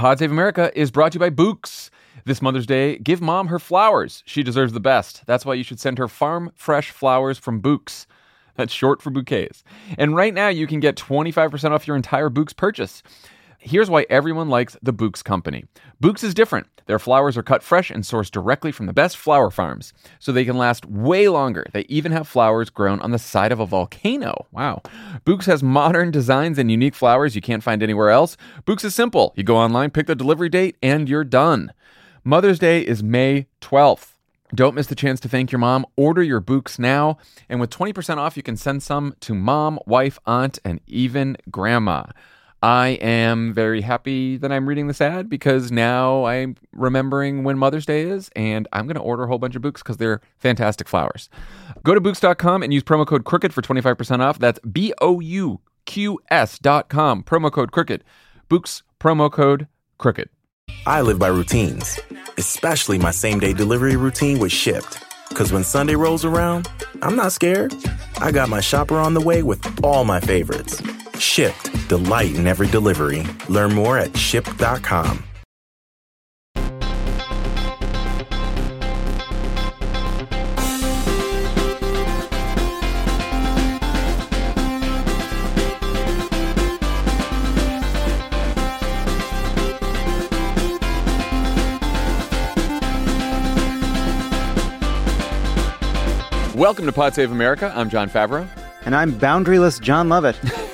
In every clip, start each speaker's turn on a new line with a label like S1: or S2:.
S1: Pod Save America is brought to you by Bouqs. This Mother's Day, give mom her flowers. She deserves the best. That's why you should send her farm fresh flowers from Bouqs. That's short for bouquets. And right now, you can get 25% off your entire Books purchase. Here's why everyone likes the Bouqs company. Bouqs is different. Their flowers are cut fresh and sourced directly from the best flower farms, so they can last way longer. They even have flowers grown on the side of a volcano. Wow. Bouqs has modern designs and unique flowers you can't find anywhere else. Bouqs is simple. You go online, pick the delivery date, and you're done. Mother's Day is May 12th. Don't miss the chance to thank your mom. Order your Bouqs now. And with 20% off, you can send some to mom, wife, aunt, and even grandma. I am very happy that I'm reading this ad because now I'm remembering when Mother's Day is, and I'm going to order a whole bunch of books because they're fantastic flowers. Go to bouqs.com and use promo code Crooked for 25% off. That's B O U Q S.com. Promo code Crooked. Bouqs, promo code Crooked.
S2: I live by routines, especially my same day delivery routine with Shipt. Because when Sunday rolls around, I'm not scared. I got my shopper on the way with all my favorites. Shipt, delight in every delivery. Learn more at shipt.com.
S1: Welcome to Pod Save America. I'm Jon Favreau.
S3: And I'm boundaryless Jon Lovett.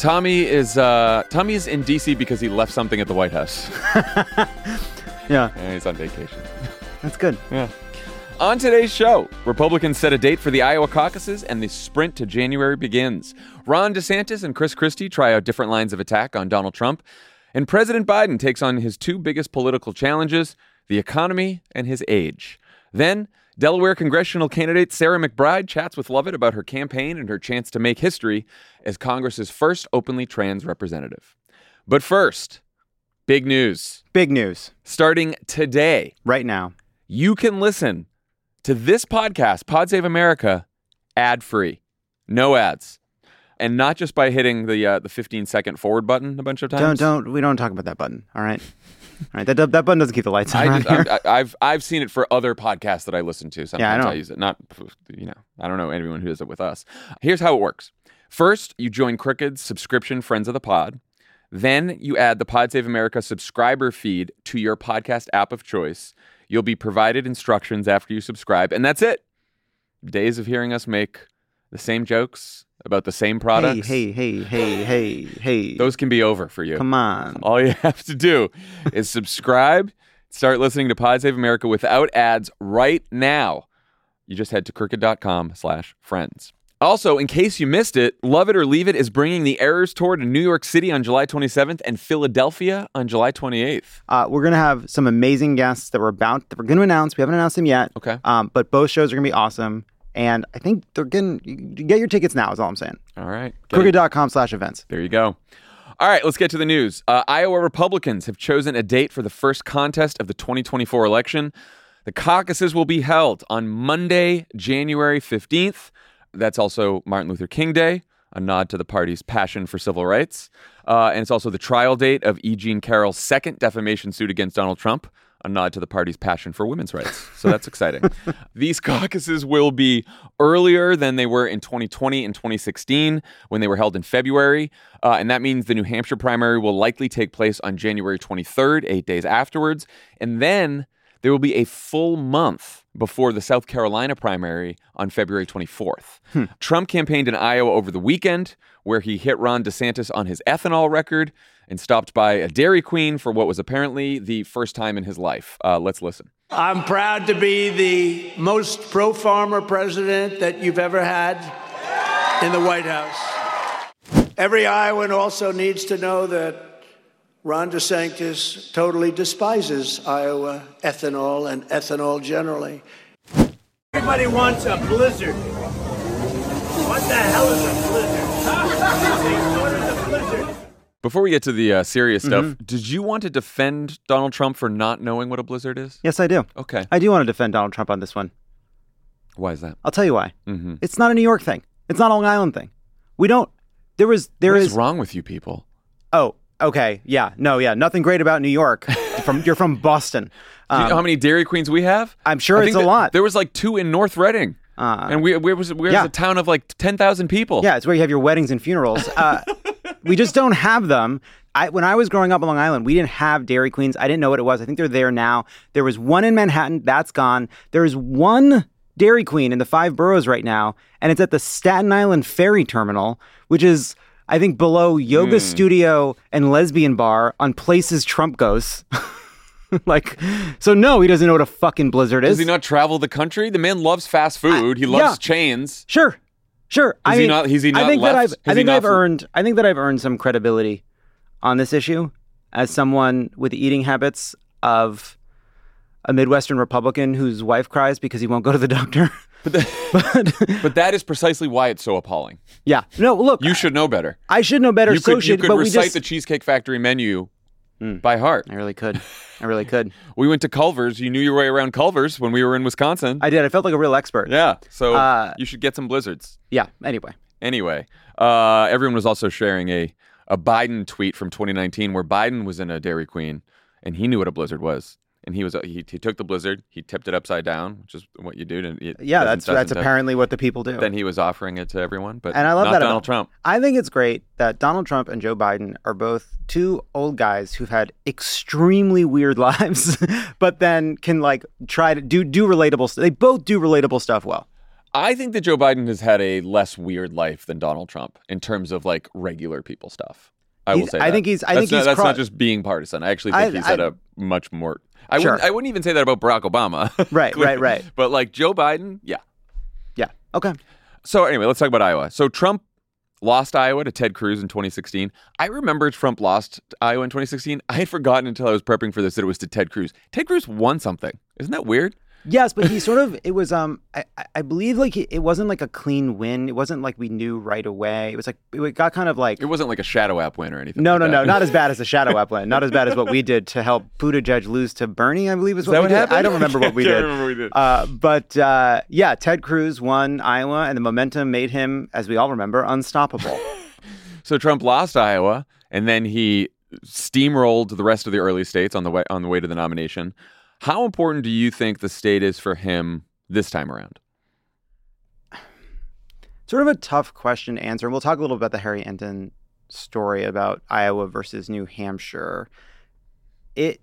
S1: Tommy is uh, Tommy is in DC because he left something at the White House.
S3: yeah,
S1: and he's on vacation.
S3: That's good.
S1: Yeah. On today's show, Republicans set a date for the Iowa caucuses and the sprint to January begins. Ron DeSantis and Chris Christie try out different lines of attack on Donald Trump. And President Biden takes on his two biggest political challenges the economy and his age. Then, Delaware congressional candidate Sarah McBride chats with Lovett about her campaign and her chance to make history as Congress's first openly trans representative. But first, big news.
S3: Big news.
S1: Starting today,
S3: right now,
S1: you can listen to this podcast, Pod Save America, ad free, no ads. And not just by hitting the uh, the 15 second forward button a bunch of times.
S3: Don't don't we don't talk about that button. All right. Right, that, that button doesn't keep the lights on.
S1: I
S3: just,
S1: I, have I've seen it for other podcasts that I listen to. Sometimes
S3: yeah, I.
S1: I use it. Not you know I don't know anyone who does it with us. Here's how it works. First, you join Crooked's subscription Friends of the Pod. Then you add the Pod Save America subscriber feed to your podcast app of choice. You'll be provided instructions after you subscribe, and that's it. Days of hearing us make the same jokes about the same products.
S3: Hey, hey, hey, hey, hey, hey.
S1: Those can be over for you.
S3: Come on.
S1: All you have to do is subscribe, start listening to Pod Save America without ads right now. You just head to crooked.com slash friends. Also, in case you missed it, Love It or Leave It is bringing the Errors Tour to New York City on July 27th and Philadelphia on July 28th.
S3: Uh, we're going to have some amazing guests that we're about that we're going to announce. We haven't announced them yet.
S1: Okay.
S3: Um, but both shows are going to be awesome. And I think they're getting, you get your tickets now, is all I'm saying.
S1: All right.
S3: Crooked.com slash events.
S1: There you go. All right, let's get to the news. Uh, Iowa Republicans have chosen a date for the first contest of the 2024 election. The caucuses will be held on Monday, January 15th. That's also Martin Luther King Day, a nod to the party's passion for civil rights. Uh, and it's also the trial date of E. Jean Carroll's second defamation suit against Donald Trump, a nod to the party's passion for women's rights. So that's exciting. These caucuses will be earlier than they were in 2020 and 2016 when they were held in February. Uh, and that means the New Hampshire primary will likely take place on January 23rd, eight days afterwards. And then there will be a full month before the South Carolina primary on February 24th. Hmm. Trump campaigned in Iowa over the weekend, where he hit Ron DeSantis on his ethanol record and stopped by a Dairy Queen for what was apparently the first time in his life. Uh, let's listen.
S4: I'm proud to be the most pro farmer president that you've ever had in the White House. Every Iowan also needs to know that Ron DeSantis totally despises Iowa ethanol and ethanol generally. Everybody wants a blizzard. What the hell is a blizzard?
S1: Before we get to the uh, serious stuff, mm-hmm. did you want to defend Donald Trump for not knowing what a blizzard is?
S3: Yes, I do.
S1: Okay.
S3: I do want to defend Donald Trump on this one.
S1: Why is that?
S3: I'll tell you why. Mm-hmm. It's not a New York thing. It's not a Long Island thing. We don't. There was. There
S1: what
S3: is,
S1: is wrong with you people?
S3: Oh, Okay, yeah, no, yeah, nothing great about New York. from you're from Boston.
S1: Do you know how many Dairy Queens we have?
S3: Um, I'm sure it's a lot.
S1: There was like two in North Reading. And we, we was
S3: yeah.
S1: a town of like 10,000 people.
S3: Yeah, it's where you have your weddings and funerals. Uh, we just don't have them. I, when I was growing up on Long Island, we didn't have Dairy Queens. I didn't know what it was. I think they're there now. There was one in Manhattan. That's gone. There is one Dairy Queen in the five boroughs right now, and it's at the Staten Island Ferry Terminal, which is, I think, below Yoga
S1: Hmm.
S3: Studio and Lesbian Bar on places Trump goes. like, so no, he doesn't know what a fucking blizzard is.
S1: Does he not travel the country? The man loves fast food. he loves
S3: yeah.
S1: chains.
S3: Sure, sure. I
S1: Is he
S3: mean,
S1: not- is he
S3: I
S1: not
S3: think that
S1: left?
S3: I've,
S1: Has
S3: I think I've earned, I think that I've earned some credibility on this issue as someone with the eating habits of a Midwestern Republican whose wife cries because he won't go to the doctor.
S1: But but that is precisely why it's so appalling.
S3: yeah, no, look,
S1: You should know better.
S3: I should know better.
S1: You
S3: so
S1: could, you could
S3: but
S1: recite
S3: just,
S1: the Cheesecake Factory menu
S3: Hmm.
S1: by heart.
S3: I really could, I really could.
S1: We went to Culver's. You knew your way around Culver's when we were in Wisconsin.
S3: I did. I felt like a real expert.
S1: yeah. So
S3: Uh,
S1: you should get some blizzards.
S3: Yeah. Anyway,
S1: Anyway, uh, everyone was also sharing a, a Biden tweet from 2019 where Biden was in a Dairy Queen and he knew what a blizzard was. And he was he, he took the blizzard, he tipped it upside down, which is what you do. To, it
S3: yeah, that's that's
S1: uh,
S3: apparently what the people do.
S1: Then he was offering it to everyone, but
S3: And I love that
S1: Donald
S3: about
S1: Trump.
S3: I think it's great that Donald Trump and Joe Biden are both two old guys who've had extremely weird lives, but then can like try to do do relatable. They both do relatable stuff well.
S1: I think that Joe Biden has had a less weird life than Donald Trump in terms of like regular people stuff. I will say.
S3: I
S1: that.
S3: think he's- I
S1: that's
S3: think
S1: not,
S3: he's
S1: that's
S3: cro-
S1: not just being partisan. I actually think
S3: I-
S1: he's had a much more. I
S3: Sure.
S1: wouldn't. I wouldn't even say that about Barack Obama.
S3: Right, right, right.
S1: But like Joe Biden, yeah.
S3: Yeah. Okay.
S1: So anyway, let's talk about Iowa. So Trump lost Iowa to Ted Cruz in 2016. I remember Trump lost Iowa in 2016. I had forgotten until I was prepping for this that it was to Ted Cruz. Ted Cruz won something. Isn't that weird?
S3: Yes, but he sort of it was um I, I- believe like it wasn't like a clean win. It wasn't like we knew right away. It was like it got kind of like
S1: It wasn't like a shadow app win or anything.
S3: no
S1: like
S3: no
S1: that.
S3: no not as bad as the shadow app win. Not as bad as what we did to help Buttigieg lose to Bernie. I believe is what
S1: that
S3: we
S1: what?
S3: I don't remember what we did.
S1: remember what we did.
S3: Uh, but uh, yeah, Ted Cruz won Iowa, and the momentum made him, as we all remember, unstoppable.
S1: So Trump lost Iowa, and then he steamrolled the rest of the early states on the way on the way to the nomination. How important do you think the state is for him this time around?
S3: sort of a tough question to answer. And we'll talk a little bit about the Harry Enten story about Iowa versus New Hampshire. It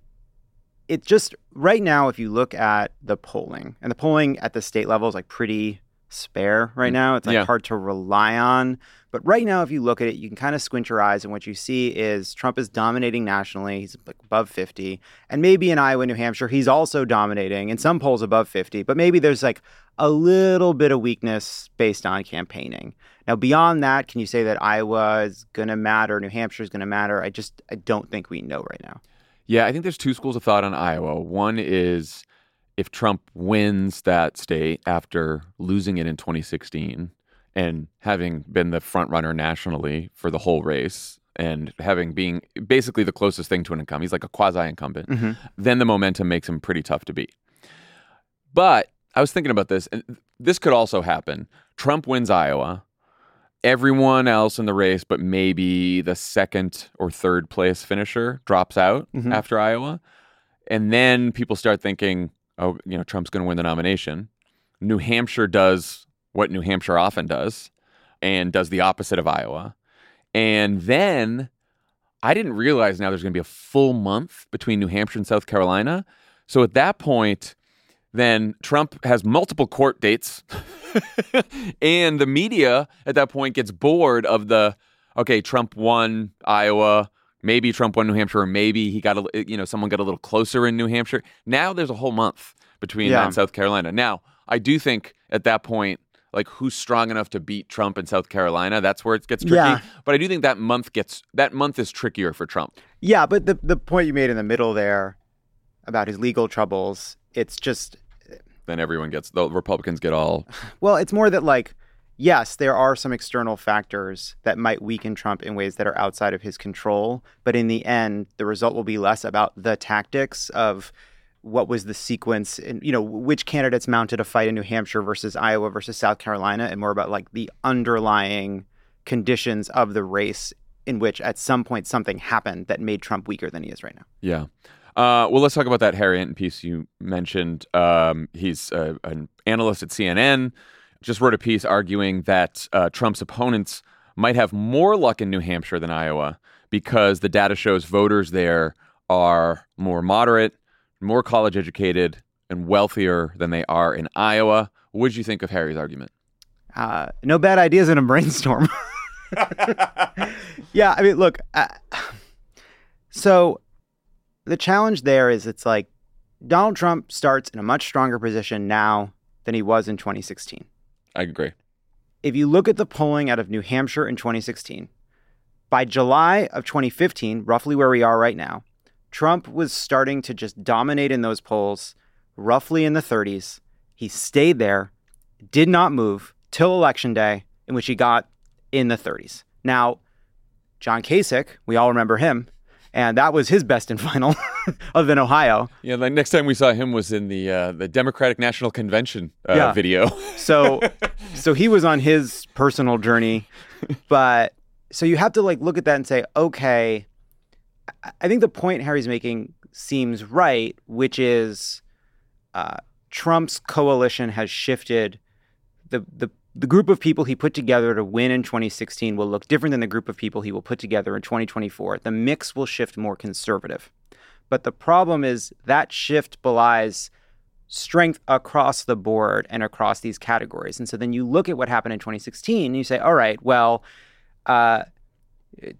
S3: it just right now, if you look at the polling, and the polling at the state level is like pretty spare right mm. now. It's like
S1: Yeah.
S3: hard to rely on. But right now, if you look at it, you can kind of squint your eyes, and what you see is Trump is dominating nationally. He's like above 50. And maybe in Iowa, New Hampshire, he's also dominating in some polls above 50. But maybe there's like a little bit of weakness based on campaigning. Now, beyond that, can you say that Iowa is going to matter? New Hampshire is going to matter? I just, I don't think we know right now.
S1: Yeah, I think there's two schools of thought on Iowa. One is if Trump wins that state after losing it in 2016 and having been the front runner nationally for the whole race and having being basically the closest thing to an incumbent, he's like a quasi incumbent, mm-hmm. then the momentum makes him pretty tough to beat. But I was thinking about this, and this could also happen. Trump wins Iowa. Everyone else in the race, but maybe the second or third place finisher, drops out mm-hmm. after Iowa. And then people start thinking, oh, you know, Trump's going to win the nomination. New Hampshire does what New Hampshire often does and does the opposite of Iowa. And then I didn't realize now there's going to be a full month between New Hampshire and South Carolina. So at that point, then Trump has multiple court dates. and the media at that point gets bored of the okay, Trump won Iowa, maybe Trump won New Hampshire, or maybe he got a you know, someone got a little closer in New Hampshire. Now there's a whole month between
S3: Yeah.
S1: that and South Carolina. Now, I do think at that point like who's strong enough to beat Trump in South Carolina, that's where it gets tricky.
S3: Yeah.
S1: But I do think that month gets that month is trickier for Trump.
S3: Yeah, but the, the point you made in the middle there about his legal troubles, it's just,
S1: Then everyone gets the Republicans get all
S3: Well, it's more that like, yes, there are some external factors that might weaken Trump in ways that are outside of his control, but in the end, the result will be less about the tactics of what was the sequence and you know which candidates mounted a fight in New Hampshire versus Iowa versus South Carolina and more about like the underlying conditions of the race in which at some point something happened that made Trump weaker than he is right now.
S1: Yeah. Uh, well, let's talk about that Harry Enten piece you mentioned. Um, he's uh, an analyst at CNN. Just wrote a piece arguing that uh, Trump's opponents might have more luck in New Hampshire than Iowa because the data shows voters there are more moderate, more college educated, and wealthier than they are in Iowa. What did you think of Harry's argument?
S3: Uh, no bad ideas in a brainstorm. yeah, I mean, look. Uh, so the challenge there is it's like Donald Trump starts in a much stronger position now than he was in 2016.
S1: I agree.
S3: If you look at the polling out of New Hampshire in 2016, by July of 2015, roughly where we are right now, Trump was starting to just dominate in those polls, roughly in the 30s. He stayed there, did not move till election day, in which he got in the 30s. Now, John Kasich, we all remember him, and that was his best and final, other than Ohio.
S1: Yeah, the next time we saw him was in the uh, the Democratic National Convention uh, yeah. video.
S3: so, so he was on his personal journey, but so you have to like look at that and say, okay, I think the point Harry's making seems right, which is uh, Trump's coalition has shifted. The, the the group of people he put together to win in 2016 will look different than the group of people he will put together in 2024. The mix will shift more conservative. But the problem is that shift belies strength across the board and across these categories. And so then you look at what happened in 2016 and you say, all right, well, uh,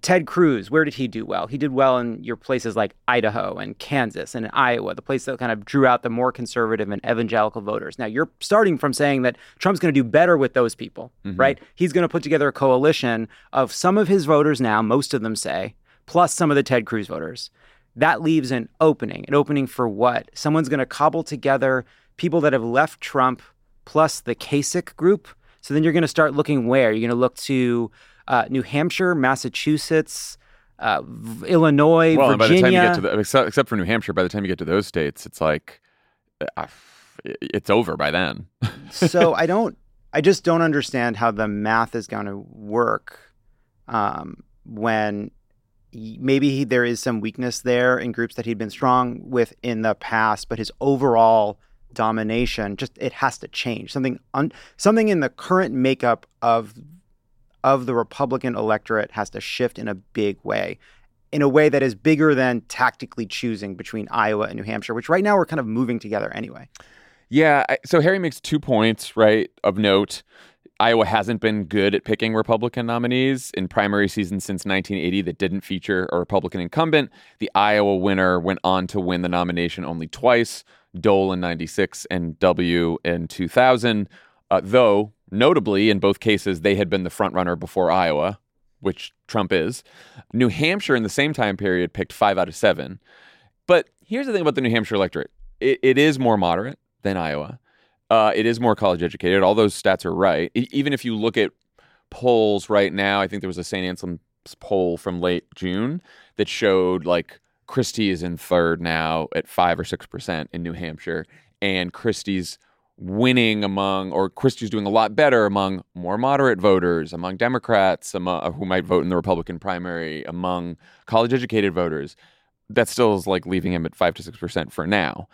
S3: Ted Cruz, where did he do well? He did well in your places like Idaho and Kansas and Iowa, the place that kind of drew out the more conservative and evangelical voters. Now, you're starting from saying that Trump's going to do better with those people, mm-hmm. right? He's going to put together a coalition of some of his voters now, most of them say, plus some of the Ted Cruz voters. That leaves an opening. An opening for what? Someone's going to cobble together people that have left Trump plus the Kasich group. So then you're going to start looking where? You're going to look to uh, New Hampshire, Massachusetts, uh, Illinois,
S1: well,
S3: Virginia.
S1: by the time you get to the, except, except, for New Hampshire, by the time you get to those states, it's like uh, it's over by then.
S3: so I don't, I just don't understand how the math is going to work um, when maybe he, there is some weakness there in groups that he'd been strong with in the past, but his overall domination just it has to change something un, something in the current makeup of of the Republican electorate has to shift in a big way, in a way that is bigger than tactically choosing between Iowa and New Hampshire, which right now we're kind of moving together anyway.
S1: Yeah. So Harry makes two points, right, of note. Iowa hasn't been good at picking Republican nominees in primary seasons since 1980 that didn't feature a Republican incumbent. The Iowa winner went on to win the nomination only twice Dole in 96 and W in 2000. Uh, though Notably, in both cases, they had been the front runner before Iowa, which Trump is. New Hampshire, in the same time period, picked five out of seven. But here's the thing about the New Hampshire electorate it, it is more moderate than Iowa. Uh, it is more college educated. All those stats are right. even if you look at polls right now, I think there was a St. Anselm's poll from late June that showed like Christie is in third now at five or six percent in New Hampshire, and Christie's winning among, or Christie's doing a lot better among more moderate voters, among Democrats, among, uh, who might vote in the Republican primary, among college educated voters. That still is like leaving him at 5 to 6% for now.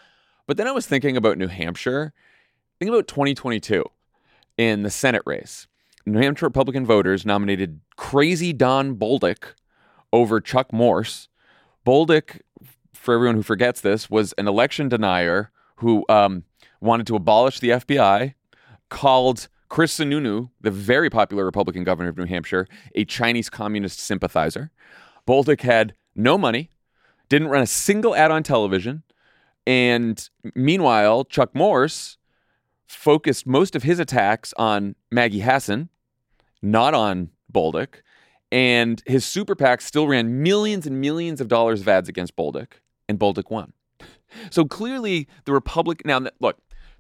S1: But then I was thinking about New Hampshire. Think about 2022 in the Senate race. New Hampshire Republican voters nominated crazy Don Bolduc over Chuck Morse. Bolduc, for everyone who forgets this, was an election denier who um, wanted to abolish the FBI, called Chris Sununu, the very popular Republican governor of New Hampshire, a Chinese communist sympathizer. Bolduc had no money, didn't run a single ad on television, and meanwhile, Chuck Morse focused most of his attacks on Maggie Hassan, not on Bolduc. And his super PAC still ran millions and millions of dollars of ads against Bolduc, and Bolduc won. So clearly, the Republic. Now, look,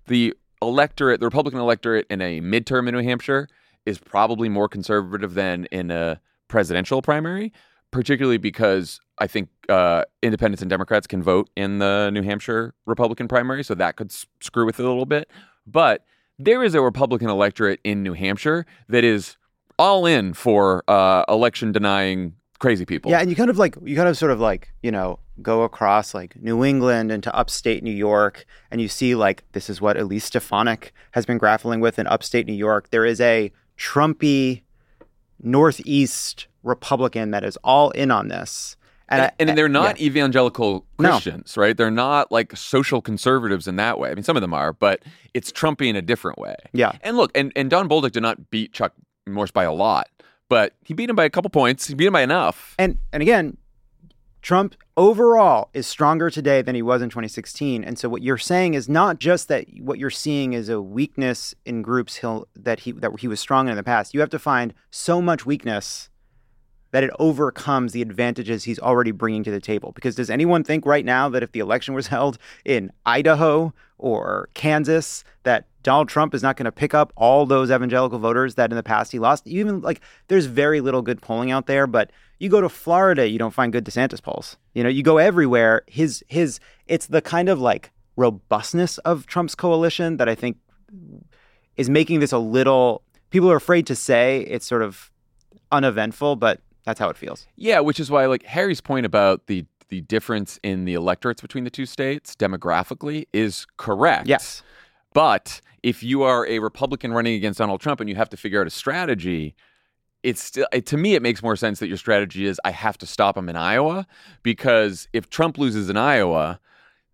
S1: the electorate, the Republican electorate in a midterm in New Hampshire is probably more conservative than in a presidential primary, particularly because I think uh, independents and Democrats can vote in the New Hampshire Republican primary, so that could s- screw with it a little bit. But there is a Republican electorate in New Hampshire that is all in for uh, election denying crazy people.
S3: Yeah, and you kind of like you kind of sort of like you know go across like New England into upstate New York, and you see like this is what Elise Stefanik has been grappling with in upstate New York. There is a Trumpy Northeast Republican that is all in on this.
S1: And,
S3: I-
S1: and they're not
S3: yeah.
S1: evangelical
S3: No.
S1: Christians, right? They're not like social conservatives in that way. I mean, some of them are, but it's Trumpy in a different way.
S3: Yeah.
S1: And look, and, and Don Bolduc did not beat Chuck Morse by a lot, but he beat him by a couple points. He beat him by enough.
S3: And and again, Trump overall is stronger today than he was in 2016. And so what you're saying is not just that what you're seeing is a weakness in groups he'll, that he that he was strong in in the past. You have to find so much weakness that it overcomes the advantages he's already bringing to the table. Because does anyone think right now that if the election was held in Idaho or Kansas, that Donald Trump is not going to pick up all those evangelical voters that in the past he lost? Even like there's very little good polling out there, but you go to Florida, you don't find good DeSantis polls. You know, you go everywhere. His his it's the kind of like robustness of Trump's coalition that I think is making this a little people are afraid to say it's sort of uneventful, but that's how it feels.
S1: Yeah, which is why like Harry's point about the the difference in the electorates between the two states demographically is correct.
S3: Yes.
S1: But if you are a Republican running against Donald Trump and you have to figure out a strategy, it's still it, to me it makes more sense that your strategy is I have to stop him in Iowa because if Trump loses in Iowa,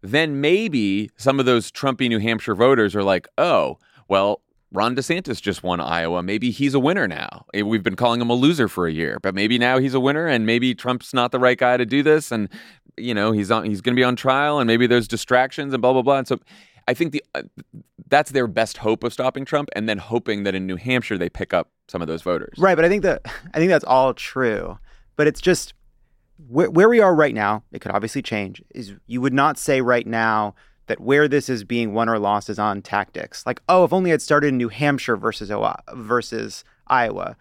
S1: then maybe some of those Trumpy New Hampshire voters are like, "Oh, well, Ron DeSantis just won Iowa. Maybe he's a winner now. Eh, We've been calling him a loser for a year, but maybe now he's a winner, and maybe Trump's not the right guy to do this, and you know he's on he's going to be on trial, and maybe there's distractions and blah blah blah. And so, I think the uh, that's their best hope of stopping Trump, and then hoping that in New Hampshire they pick up some of those voters.
S3: Right, but I think that I think that's all true. But it's just where, where we are right now. It could obviously change. Is you would not say right now that where this is being won or lost is on tactics. Like, oh, if only I'd started in New Hampshire versus Iowa, versus Iowa.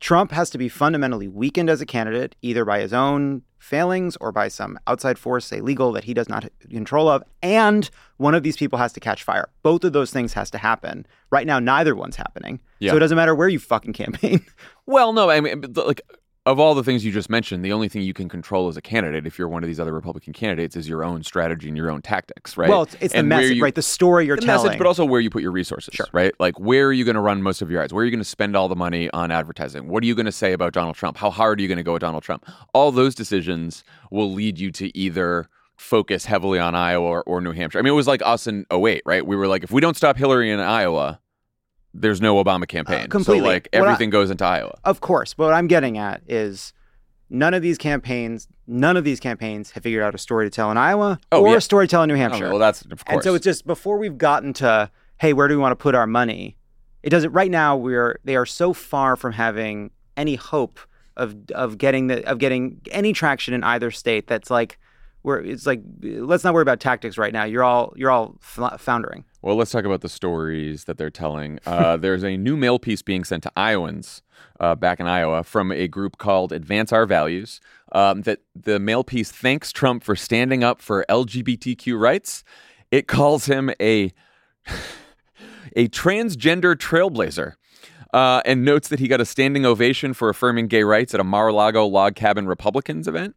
S3: Trump has to be fundamentally weakened as a candidate, either by his own failings or by some outside force, say legal, that he does not have control of. And one of these people has to catch fire. Both of those things has to happen. Right now, neither one's happening.
S1: Yeah.
S3: So it doesn't matter where you fucking campaign.
S1: Well, no, I mean, like of all the things you just mentioned, the only thing you can control as a candidate, if you're one of these other Republican candidates, is your own strategy and your own tactics, right?
S3: Well, it's, it's the message,
S1: you-
S3: right? The story you're
S1: the
S3: telling.
S1: message, but also where you put your resources,
S3: Sure.
S1: right? Like where are you going to run most of your ads? Where are you going to spend all the money on advertising? What are you going to say about Donald Trump? How hard are you going to go at Donald Trump? All those decisions will lead you to either focus heavily on Iowa or, or New Hampshire. I mean, it was like us in 08, right? We were like, if we don't stop Hillary in Iowa, there's no Obama campaign.
S3: Uh, completely.
S1: So like
S3: What I-
S1: everything goes into Iowa.
S3: of course, but what I'm getting at is none of these campaigns, none of these campaigns have figured out a story to tell in Iowa
S1: Oh,
S3: or
S1: yeah.
S3: a story to tell in New
S1: Oh,
S3: Hampshire.
S1: well, that's of course.
S3: and so it's just before we've gotten to, hey, where do we want to put our money? It doesn't. Right now, we're they are so far from having any hope of of getting the of getting any traction in either state. That's like. We're, it's like let's not worry about tactics right now. You're all you're all foundering.
S1: Well, let's talk about the stories that they're telling. Uh, there's a new mail piece being sent to Iowans uh, back in Iowa from a group called Advance Our Values. Um, that the mail piece thanks Trump for standing up for LGBTQ rights. It calls him a a transgender trailblazer. Uh, and notes that he got a standing ovation for affirming gay rights at a Mar-a-Lago log cabin Republicans event.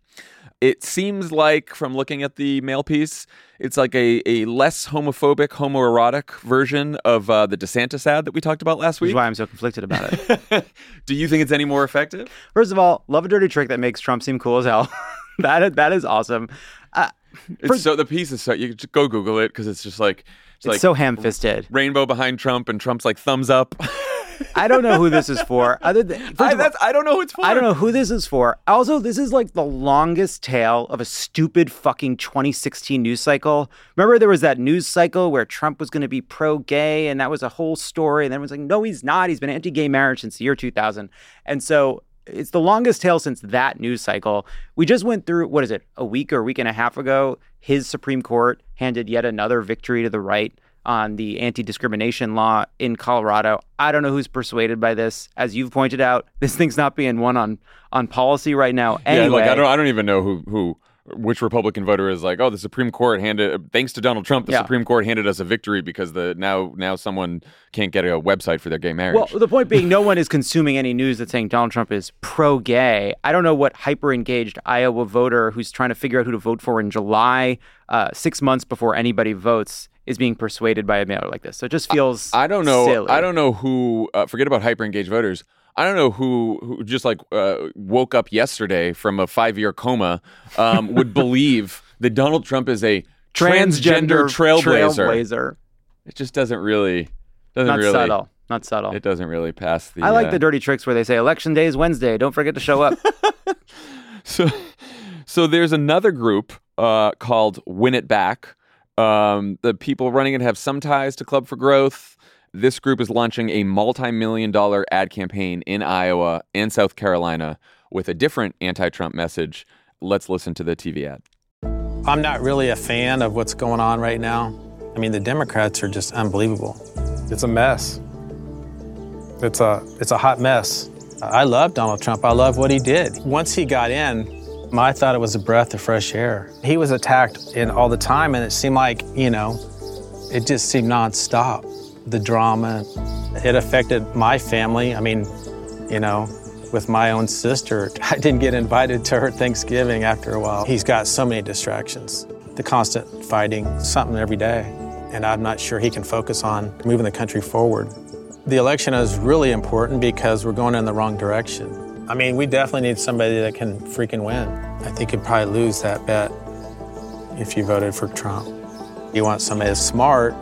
S1: It seems like, from looking at the mail piece, it's like a, a less homophobic, homoerotic version of uh, the DeSantis ad that we talked about last
S3: Which is
S1: week.
S3: why I'm so conflicted about it.
S1: Do you think it's any more effective?
S3: First of all, love a dirty trick that makes Trump seem cool as hell. that that is awesome. Uh,
S1: It's so the piece is so you just go Google it because it's just like it's, like
S3: so ham-fisted.
S1: rainbow behind Trump and Trump's like thumbs up.
S3: I don't know who this is for. Other than
S1: I,
S3: all,
S1: I don't know who it's for.
S3: I don't know who this is for. Also, this is like the longest tail of a stupid fucking 2016 news cycle. Remember, there was that news cycle where Trump was going to be pro gay, and that was a whole story. And then it was like, no, he's not. He's been anti gay marriage since the year 2000. And so it's the longest tail since that news cycle. We just went through, what is it, a week or a week and a half ago? His Supreme Court handed yet another victory to the right on the anti discrimination law in Colorado. I don't know who's persuaded by this. As you've pointed out, this thing's not being won on on policy right now. Anyway,
S1: Yeah, like I don't I don't even know who who which Republican voter is like, "Oh, the Supreme Court handed thanks to Donald Trump, the
S3: Yeah.
S1: Supreme Court handed us a victory because the now now someone can't get a website for their gay marriage."
S3: Well, the point being, no one is consuming any news that's saying Donald Trump is pro gay. I don't know what hyper engaged Iowa voter who's trying to figure out who to vote for in July, uh, six months before anybody votes, is being persuaded by a mailer like this. So it just feels.
S1: I don't know.
S3: silly.
S1: I don't know who. Uh, forget about hyper engaged voters. I don't know who who just like uh, woke up yesterday from a five year coma um, would believe that Donald Trump is a transgender, trailblazer.
S3: trailblazer.
S1: It just doesn't really doesn't
S3: Not
S1: really
S3: subtle. Not subtle.
S1: it doesn't really pass the.
S3: I like
S1: uh,
S3: the dirty tricks where they say election day is Wednesday. Don't forget to show up.
S1: So, so there's another group uh, called Win It Back. Um, the people running it have some ties to Club for Growth. This group is launching a multi-million dollar ad campaign in Iowa and South Carolina with a different anti-Trump message. Let's listen to the TV ad.
S5: I'm not really a fan of what's going on right now. I mean, the Democrats are just unbelievable.
S6: It's a mess. It's a it's a hot mess.
S5: I love Donald Trump. I love what he did. Once he got in, I thought it was a breath of fresh air. He was attacked in all the time, and it seemed like, you know, it just seemed nonstop. The drama, it affected my family. I mean, you know, with my own sister, I didn't get invited to her Thanksgiving after a while. He's got so many distractions. The constant fighting, something every day. And I'm not sure he can focus on moving the country forward. The election is really important because we're going in the wrong direction. I mean, we definitely need somebody that can freaking win. I think you'd probably lose that bet if you voted for Trump. You want somebody that's smart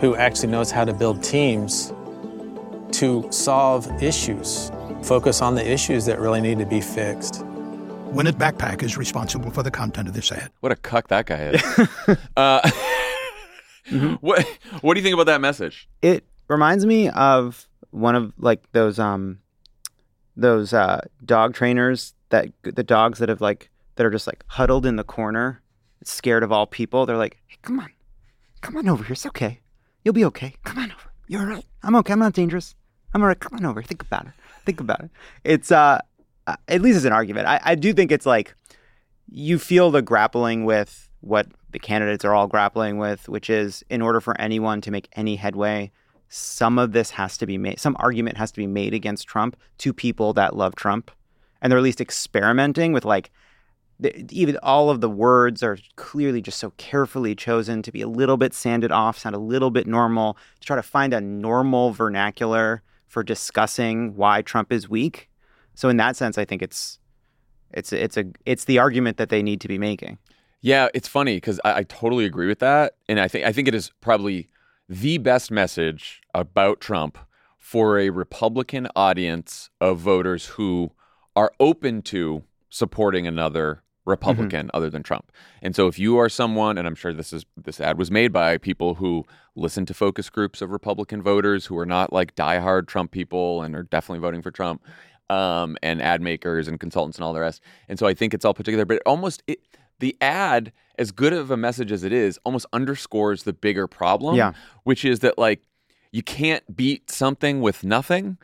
S5: who actually knows how to build teams to solve issues, focus on the issues that really need to be fixed.
S7: Win It Back PAC is responsible for the content of this ad.
S1: What a cuck that guy is. uh, What What do you think about that message?
S3: it reminds me of one of like those um those uh dog trainers that the dogs that have like that are just like huddled in the corner scared of all people they're like hey, come on come on over here it's okay you'll be okay. Come on over. You're all right. I'm okay. I'm not dangerous. I'm all right. Come on over. Think about it. Think about it. It's uh uh, at least it's an argument. I, I do think it's like you feel the grappling with what the candidates are all grappling with, which is in order for anyone to make any headway, some of this has to be made, some argument has to be made against Trump to people that love Trump. And they're at least experimenting with like, even all of the words are clearly just so carefully chosen to be a little bit sanded off, sound a little bit normal, to try to find a normal vernacular for discussing why Trump is weak. So in that sense, I think it's it's it's a it's the argument that they need to be making.
S1: Yeah, it's funny because I, I totally agree with that, and I think I think it is probably the best message about Trump for a Republican audience of voters who are open to supporting another Republican other than Trump. And so if you are someone and I'm sure this is this ad was made by people who listen to focus groups of Republican voters who are not like diehard Trump people and are definitely voting for Trump um, and ad makers and consultants and all the rest. And so I think it's all put together but it almost it the ad as good of a message as it is almost underscores the bigger problem
S3: Yeah.
S1: which is that like you can't beat something with nothing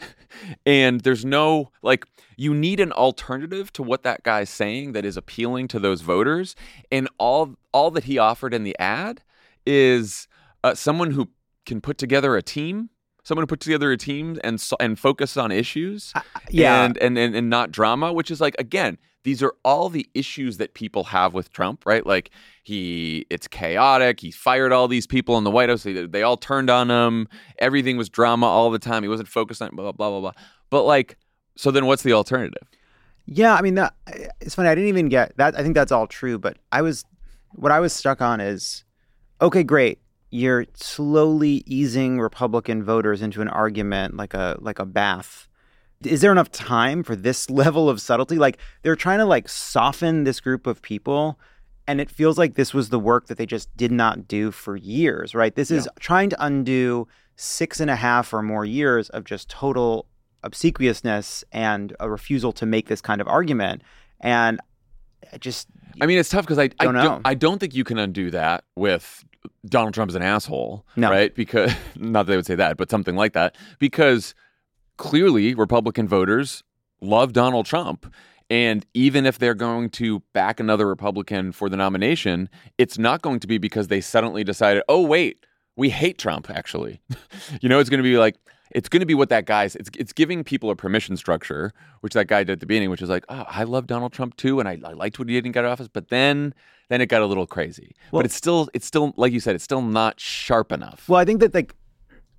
S1: and there's no like you need an alternative to what that guy's saying that is appealing to those voters and all all that he offered in the ad is uh, someone who can put together a team someone who put together a team and and focus on issues
S3: yeah.
S1: and, and and and not drama which is like again these are all the issues that people have with Trump right like he it's chaotic he fired all these people in the White House they, they all turned on him everything was drama all the time he wasn't focused on blah blah blah blah but like so then what's the alternative
S3: Yeah, I mean that it's funny. I didn't even get that. I think that's all true, but I was what I was stuck on is okay, great. You're slowly easing Republican voters into an argument like a like a bath. Is there enough time for this level of subtlety? Like they're trying to like soften this group of people and it feels like this was the work that they just did not do for years, right? This is trying to undo six and a half or more years of just total obsequiousness and a refusal to make this kind of argument. And I just,
S1: I mean, it's tough because I I
S3: Don't know.
S1: don't, I don't think you can undo that with Donald Trump as an asshole,
S3: No.
S1: right? Because not that they would say that, but something like that. Because clearly, Republican voters love Donald Trump, And even if they're going to back another Republican for the nomination, it's not going to be because they suddenly decided, oh, wait, we hate Trump, actually. you know, it's going to be like, it's going to be what that guy's it's, it's giving people a permission structure which that guy did at the beginning which is like oh i love donald trump too and i, I liked what he did in get office but then then it got a little crazy.
S3: Well-
S1: but it's still it's still like you said it's still not sharp enough.
S3: Well, I think that like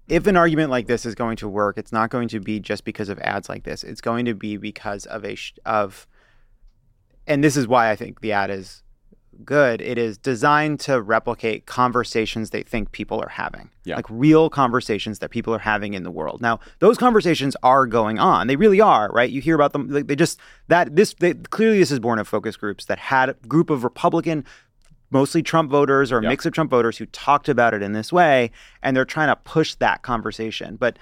S3: if an argument like this is going to work, it's not going to be just because of ads like this. It's going to be because of a sh- of and this is why I think the ad is good. It is designed to replicate conversations they think people are having.
S1: Yeah.
S3: Like real conversations that people are having in the world. Now, those conversations are going on. They really are, right? You hear about them like they just that this they, clearly this is born of focus groups that had a group of Republican mostly Trump voters or a
S1: Yeah.
S3: mix of Trump voters who talked about it in this way, and they're trying to push that conversation. But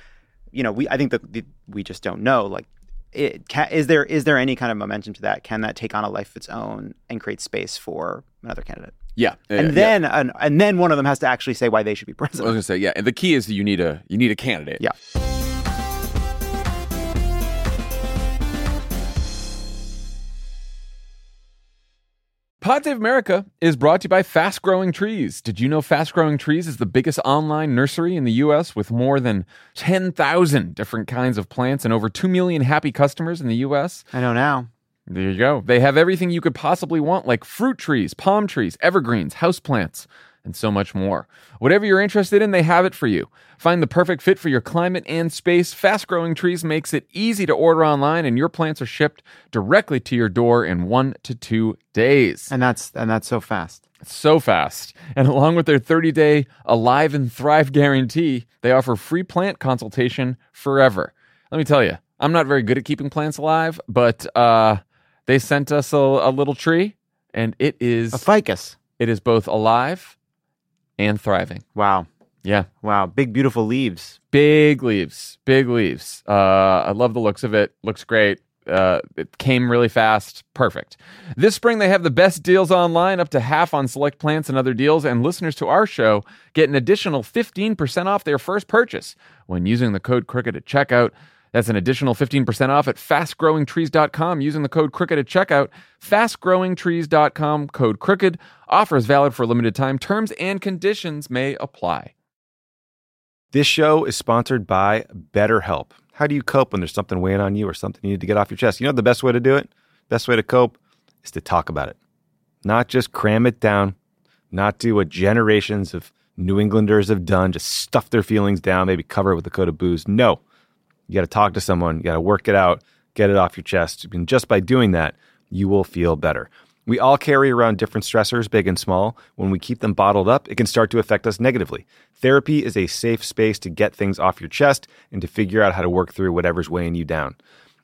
S3: you know, we I think that we just don't know. Like, it, ca is there is there any kind of momentum to that? Can that take on a life of its own and create space for another candidate?
S1: yeah
S3: And
S1: yeah.
S3: then and, and then one of them has to actually say why they should be president.
S1: I was gonna say yeah and the key is that you need a you need a candidate
S3: Yeah.
S1: Pod Save America is brought to you by Fast Growing Trees. Did you know Fast Growing Trees is the biggest online nursery in the U.S. with more than 10,000 different kinds of plants and over 2 million happy customers in the U.S.?
S3: I know now.
S1: There you go. They have everything you could possibly want, like fruit trees, palm trees, evergreens, houseplants, and so much more. Whatever you're interested in, they have it for you. Find the perfect fit for your climate and space. Fast Growing Trees makes it easy to order online, and your plants are shipped directly to your door in one to two days.
S3: And that's and that's so fast.
S1: so fast. And along with their 30 day Alive and Thrive guarantee, they offer free plant consultation forever. Let me tell you, I'm not very good at keeping plants alive, but uh, they sent us a, a little tree, and it is
S3: A ficus.
S1: it is both alive and thriving.
S3: Wow.
S1: Yeah,
S3: Wow. Big beautiful leaves.
S1: big leaves, big leaves. Uh, I love the looks of it. Looks great. Uh, it came really fast. Perfect. This spring, they have the best deals online, up to half on select plants and other deals. And listeners to our show get an additional 15% off their first purchase when using the code CROOKED at checkout. That's an additional 15% off at fastgrowingtrees.com using the code CROOKED at checkout. Fastgrowingtrees.com, code CROOKED. Offer is valid for a limited time. Terms and conditions may apply.
S8: This show is sponsored by BetterHelp. How do you cope when there's something weighing on you or something you need to get off your chest? You know the best way to do it? Best way to cope is to talk about it. Not just cram it down, not do what generations of New Englanders have done, just stuff their feelings down, maybe cover it with a coat of booze. No. You got to talk to someone, you got to work it out, get it off your chest. And just by doing that, you will feel better. We all carry around different stressors, big and small. When we keep them bottled up, it can start to affect us negatively. Therapy is a safe space to get things off your chest and to figure out how to work through whatever's weighing you down.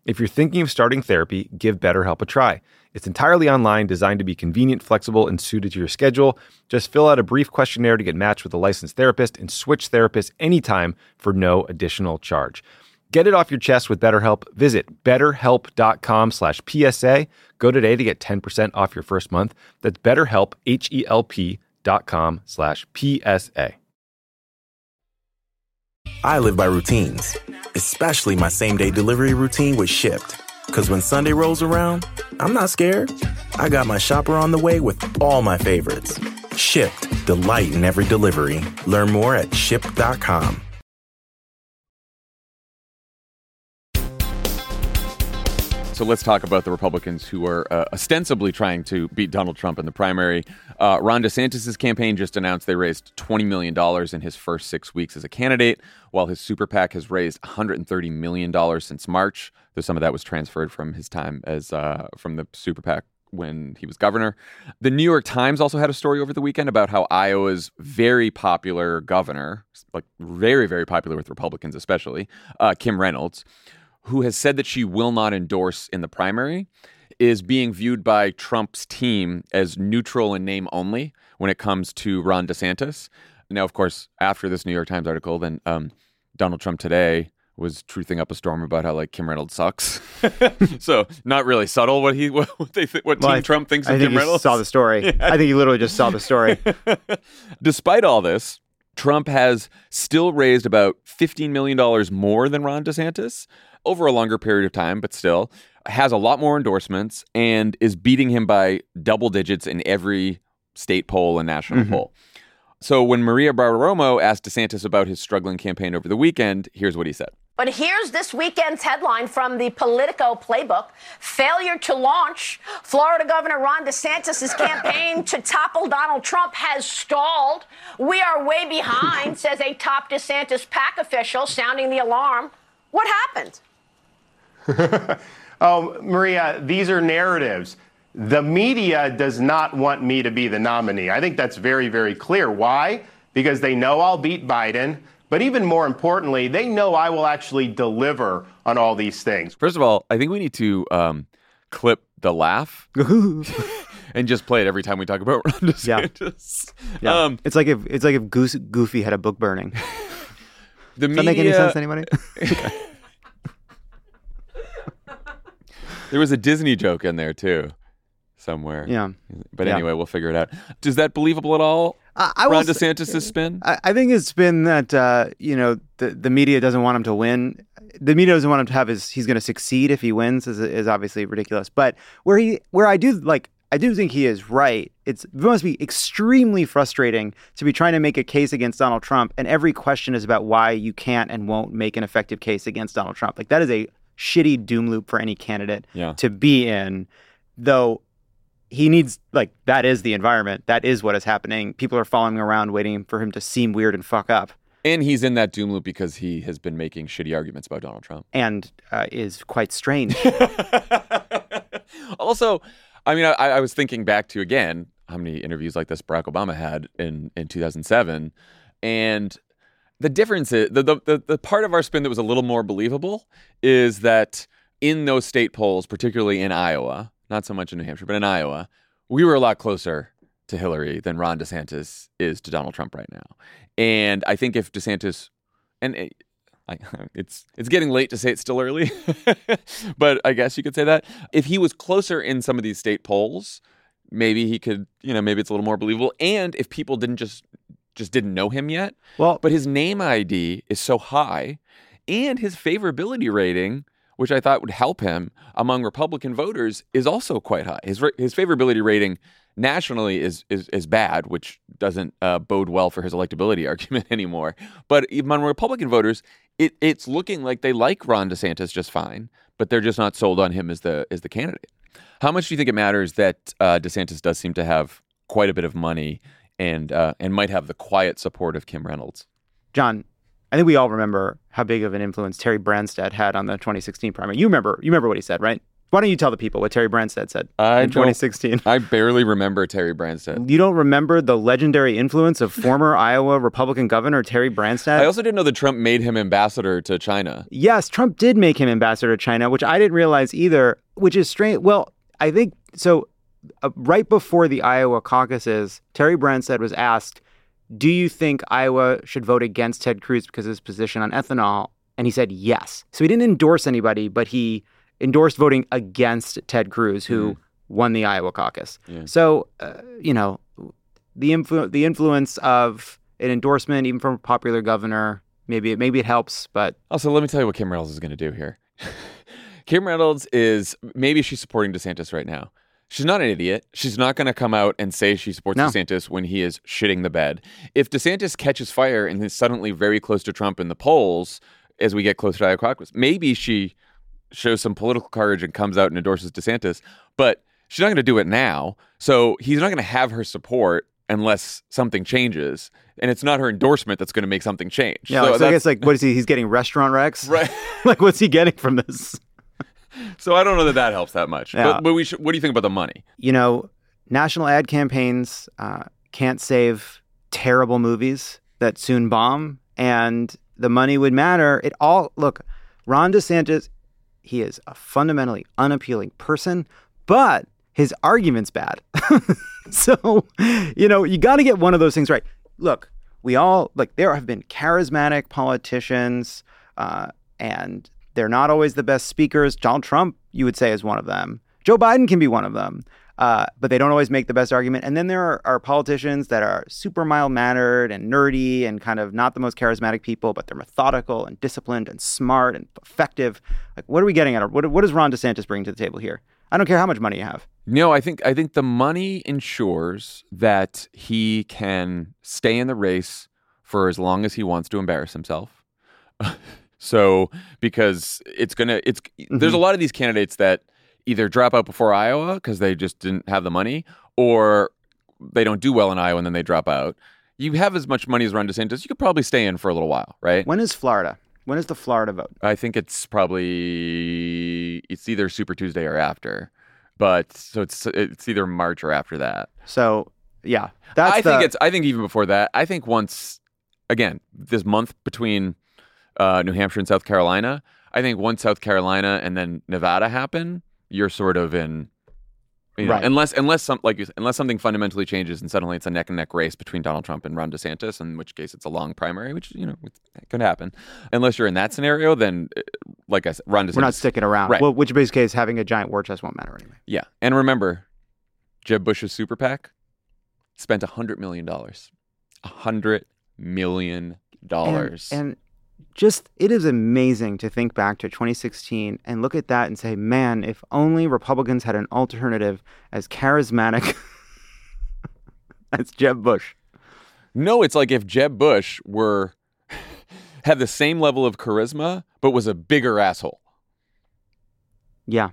S8: If you're thinking of starting therapy, give BetterHelp a try. It's entirely online, designed to be convenient, flexible, and suited to your schedule. Just fill out a brief questionnaire to get matched with a licensed therapist and switch therapists anytime for no additional charge. Get it off your chest with BetterHelp. Visit betterhelp.com slash PSA. Go today to get 10% off your first month. That's betterhelp, H-E-L-P dot com slash PSA.
S2: I live by routines, especially my same day delivery routine with Shipt. Because when Sunday rolls around, I'm not scared. I got my shopper on the way with all my favorites. Shipped, delight in every delivery. Learn more at shipt.com.
S1: So let's talk about the Republicans who are uh, ostensibly trying to beat Donald Trump in the primary. Uh, Ron DeSantis' campaign just announced they raised $20 million in his first six weeks as a candidate, while his super PAC has raised $130 million since March. Though some of that was transferred from his time as uh, from the super PAC when he was governor. The New York Times also had a story over the weekend about how Iowa's very popular governor, like very, very popular with Republicans especially, uh, Kim Reynolds, who has said that she will not endorse in the primary, is being viewed by Trump's team as neutral in name only when it comes to Ron DeSantis. Now, of course, after this New York Times article, then um, Donald Trump today was truthing up a storm about how like Kim Reynolds sucks. so not really subtle what he what they th- what
S3: Well,
S1: Team
S3: I-
S1: Trump thinks
S3: I
S1: of
S3: think
S1: Kim Reynolds.
S3: saw the story. I think he literally just saw the story.
S1: Despite all this, Trump has still raised about $15 million more than Ron DeSantis over a longer period of time, but still. has a lot more endorsements and is beating him by double digits in every state poll and national mm-hmm. poll. So when Maria Bartiromo asked DeSantis about his struggling campaign over the weekend, here's what he said.
S9: But here's this weekend's headline from the Politico playbook Failure to launch. Florida Governor Ron DeSantis' campaign to topple Donald Trump has stalled. We are way behind, says a top DeSantis PAC official, sounding the alarm. What happened?
S10: Oh, Maria, these are narratives. The media does not want me to be the nominee. I think that's very, very clear. Why? Because they know I'll beat Biden. But even more importantly, they know I will actually deliver on all these things.
S1: First of all, I think we need to um, clip the laugh and just play it every time we talk about Ron DeSantis.
S3: Yeah.
S1: Um,
S3: it's like if it's like if Goose, Goofy had a book burning.
S1: the
S3: Does that make any sense to anybody?
S1: There was a Disney joke in there too, somewhere.
S3: Yeah.
S1: But
S3: Yeah.
S1: anyway, we'll figure it out. Is that believable at all?
S3: I,
S1: Ron
S3: say-
S1: DeSantis' spin?
S3: I, I think it's been that uh, you know the the media doesn't want him to win. The media doesn't want him to have his. He's going to succeed if he wins is is obviously ridiculous. But where he where I do like I do think he is right. It's it must be extremely frustrating to be trying to make a case against Donald Trump, and every question is about why you can't and won't make an effective case against Donald Trump. Like that is a shitty doom loop for any candidate
S1: Yeah.
S3: to be in. Though he needs like that is the environment. That is what is happening. People are following around, waiting for him to seem weird and fuck up,
S1: And he's in that doom loop because he has been making shitty arguments about Donald Trump.
S3: and uh, is quite strange.
S1: also, I mean, I, I was thinking back to again how many interviews like this Barack Obama had in in 2007, and the difference is the, the the part of our spin that was a little more believable is that in those state polls, particularly in Iowa, not so much in New Hampshire, but in Iowa, we were a lot closer to Hillary than Ron DeSantis is to Donald Trump right now. And I think if DeSantis and it, I, it's it's getting late to say it's still early, but I guess you could say that if he was closer in some of these state polls, maybe he could, you know, maybe it's a little more believable. And if people didn't just just didn't know him yet,
S3: well,
S1: but his name ID is so high, and his favorability rating, which I thought would help him among Republican voters, is also quite high. His his favorability rating nationally is is is bad, which doesn't uh, bode well for his electability argument anymore. But among Republican voters, it it's looking like they like Ron DeSantis just fine, but they're just not sold on him as the as the candidate. How much do you think it matters that uh, DeSantis does seem to have quite a bit of money and uh, and might have the quiet support of Kim Reynolds?
S3: John, I think we all remember how big of an influence Terry Branstad had on the 2016 primary. You remember, you remember what he said, right? Why don't you tell the people what Terry Branstad said
S1: I
S3: in 2016?
S1: I barely remember Terry Branstad.
S3: You don't remember the legendary influence of former Iowa Republican Governor Terry Branstad?
S1: I also didn't know that Trump made him ambassador to China.
S3: Yes, Trump did make him ambassador to China, which I didn't realize either, which is strange. Well, I think so. Uh, right before the Iowa caucuses, Terry Branstad was asked, Do you think Iowa should vote against Ted Cruz because of his position on ethanol? And he said yes. So he didn't endorse anybody, but he endorsed voting against Ted Cruz, who won the Iowa caucus.
S1: Yeah.
S3: So, uh, you know, the, influ- the influence of an endorsement, even from a popular governor, maybe it, maybe it helps, but
S1: Also, let me tell you what Kim Reynolds is going to do here. Kim Reynolds is maybe she's supporting DeSantis right now. She's not an idiot. She's not going to come out and say she supports
S3: No.
S1: DeSantis when he is shitting the bed. If DeSantis catches fire and is suddenly very close to Trump in the polls as we get closer to Iowa caucus, maybe she shows some political courage and comes out and endorses DeSantis. But she's not going to do it now. So he's not going to have her support unless something changes. And it's not her endorsement that's going to make something change.
S3: yeah.
S1: So
S3: so I guess like what is he? He's getting restaurant wrecks,
S1: Right.
S3: like what's he getting from this?
S1: So I don't know that that helps that much.
S3: Yeah.
S1: But, but we should. What do you think about the money?
S3: You know, national ad campaigns uh, can't save terrible movies that soon bomb, and the money would matter. It all look. Ron DeSantis, he is a fundamentally unappealing person, but his argument's bad. so, you know, you got to get one of those things right. Look, we all like there have been charismatic politicians, uh, and they're not always the best speakers. Donald Trump, you would say, is one of them. Joe Biden can be one of them. Uh, but they don't always make the best argument. And then there are, are politicians that are super mild mannered and nerdy and kind of not the most charismatic people, but they're methodical and disciplined and smart and effective. Like, what are we getting at? What, what does Ron DeSantis bring to the table here? I don't care how much money you have.
S1: No, I think I think the money ensures that he can stay in the race for as long as he wants to embarrass himself. so because it's gonna it's mm-hmm. there's a lot of these candidates that either drop out before Iowa because they just didn't have the money, or they don't do well in Iowa and then they drop out. You have as much money as Ron DeSantis, you could probably stay in for a little while, right?
S3: When is Florida? When is the Florida vote?
S1: I think it's probably it's either Super Tuesday or after, but so it's it's either March or after that.
S3: So yeah, that's
S1: I
S3: the...
S1: think it's I think even before that. I think once again this month between uh, New Hampshire and South Carolina, I think once South Carolina and then Nevada happen, you're sort of in you know, right. Unless unless some like unless something fundamentally changes and suddenly it's a neck and neck race between Donald Trump and Ron DeSantis, in which case it's a long primary, which you know could happen. Unless you're in that scenario, then uh, like I said, Ron DeSantis.
S3: We're not sticking around.
S1: Right.
S3: Well, which base case having a giant war chest won't matter anyway.
S1: Yeah, and remember, Jeb Bush's super PAC spent a hundred million dollars. A hundred million dollars.
S3: And, and just it is amazing to think back to 2016 and look at that and say, man, if only Republicans had an alternative as charismatic as Jeb Bush.
S1: No, it's like if Jeb Bush were had the same level of charisma, but was a bigger asshole.
S3: Yeah.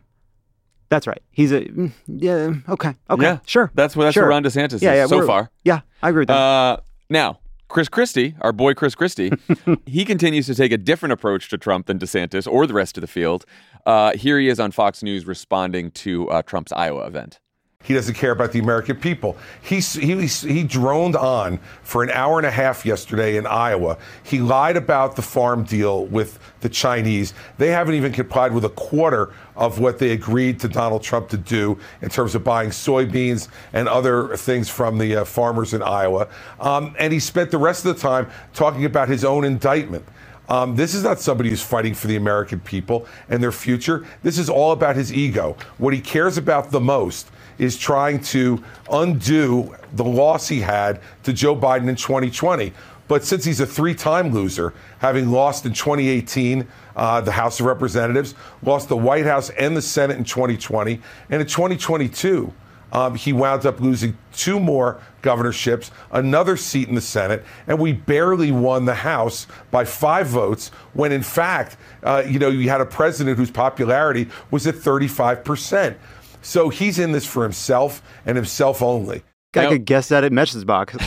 S3: That's right. He's a mm, yeah. Okay. Okay. Yeah, sure.
S1: That's what that's
S3: sure.
S1: what Ron DeSantis yeah, is yeah, so far.
S3: Yeah, I agree with that.
S1: Uh, now, Chris Christie, our boy Chris Christie, he continues to take a different approach to Trump than DeSantis or the rest of the field. Uh, here he is on Fox News responding to uh, Trump's Iowa event.
S11: He doesn't care about the American people. He, he, he droned on for an hour and a half yesterday in Iowa. He lied about the farm deal with the Chinese. They haven't even complied with a quarter of what they agreed to Donald Trump to do in terms of buying soybeans and other things from the uh, farmers in Iowa. Um, and he spent the rest of the time talking about his own indictment. Um, this is not somebody who's fighting for the American people and their future. This is all about his ego. What he cares about the most is trying to undo the loss he had to Joe Biden in 2020. But since he's a three time loser, having lost in 2018 uh, the House of Representatives, lost the White House and the Senate in 2020, and in 2022, um, he wound up losing two more governorships, another seat in the Senate, and we barely won the House by five votes when, in fact, uh, you know, you had a president whose popularity was at 35 percent. So he's in this for himself and himself only.
S3: I could guess that at message box.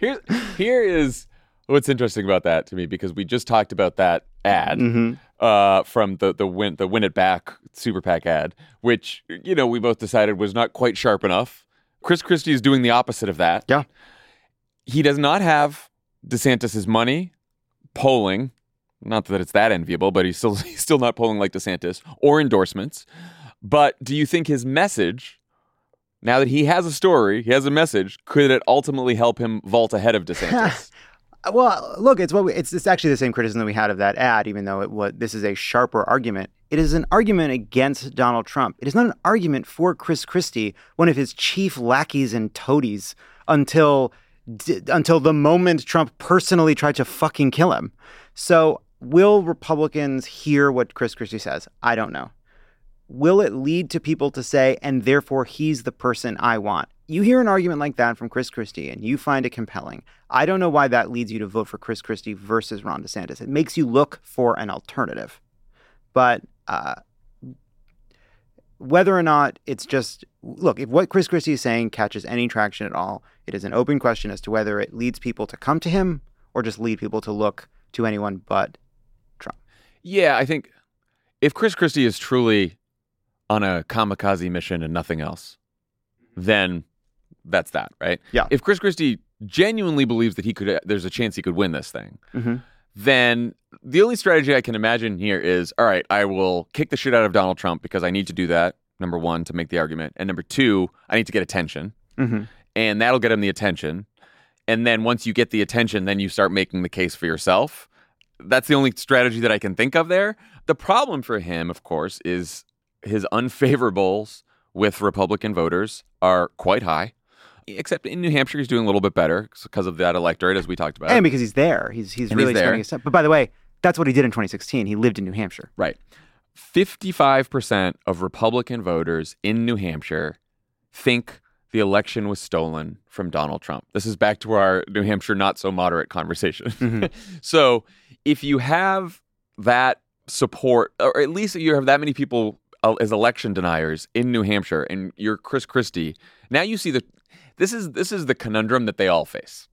S1: Here, here is what's interesting about that to me because we just talked about that ad mm-hmm. uh, from the the win the win it back super PAC ad, which you know we both decided was not quite sharp enough. Chris Christie is doing the opposite of that.
S3: Yeah,
S1: he does not have DeSantis's money polling not that it's that enviable, but he's still he's still not polling like DeSantis or endorsements. But do you think his message, now that he has a story, he has a message, could it ultimately help him vault ahead of DeSantis?
S3: well, look, it's what we, it's it's actually the same criticism that we had of that ad, even though it this is a sharper argument. It is an argument against Donald Trump. It is not an argument for Chris Christie, one of his chief lackeys and toadies, until d- until the moment Trump personally tried to fucking kill him. So Will Republicans hear what Chris Christie says? I don't know. Will it lead to people to say, and therefore he's the person I want? You hear an argument like that from Chris Christie and you find it compelling. I don't know why that leads you to vote for Chris Christie versus Ron DeSantis. It makes you look for an alternative. But uh, whether or not it's just look, if what Chris Christie is saying catches any traction at all, it is an open question as to whether it leads people to come to him or just lead people to look to anyone but
S1: yeah, I think if Chris Christie is truly on a kamikaze mission and nothing else, then that's that, right?
S3: Yeah.
S1: If Chris Christie genuinely believes that he could, there's a chance he could win this thing, mm-hmm. then the only strategy I can imagine here is, all right, I will kick the shit out of Donald Trump because I need to do that. Number one, to make the argument, and number two, I need to get attention, mm-hmm. and that'll get him the attention. And then once you get the attention, then you start making the case for yourself that's the only strategy that I can think of there. The problem for him, of course, is his unfavorables with Republican voters are quite high. Except in New Hampshire, he's doing a little bit better because of that electorate, as we talked about.
S3: and because he's there, he's he's
S1: And
S3: really
S1: he's there.
S3: spending his time. But by the way, that's what he did in 2016. He lived in New Hampshire.
S1: Right. 55% of Republican voters in New Hampshire think the election was stolen from Donald Trump. This is back to our New Hampshire not so moderate conversation. Mm-hmm. so, if you have that support, or at least you have that many people uh, as election deniers in New Hampshire, and you're Chris Christie, now you see the this is this is the conundrum that they all face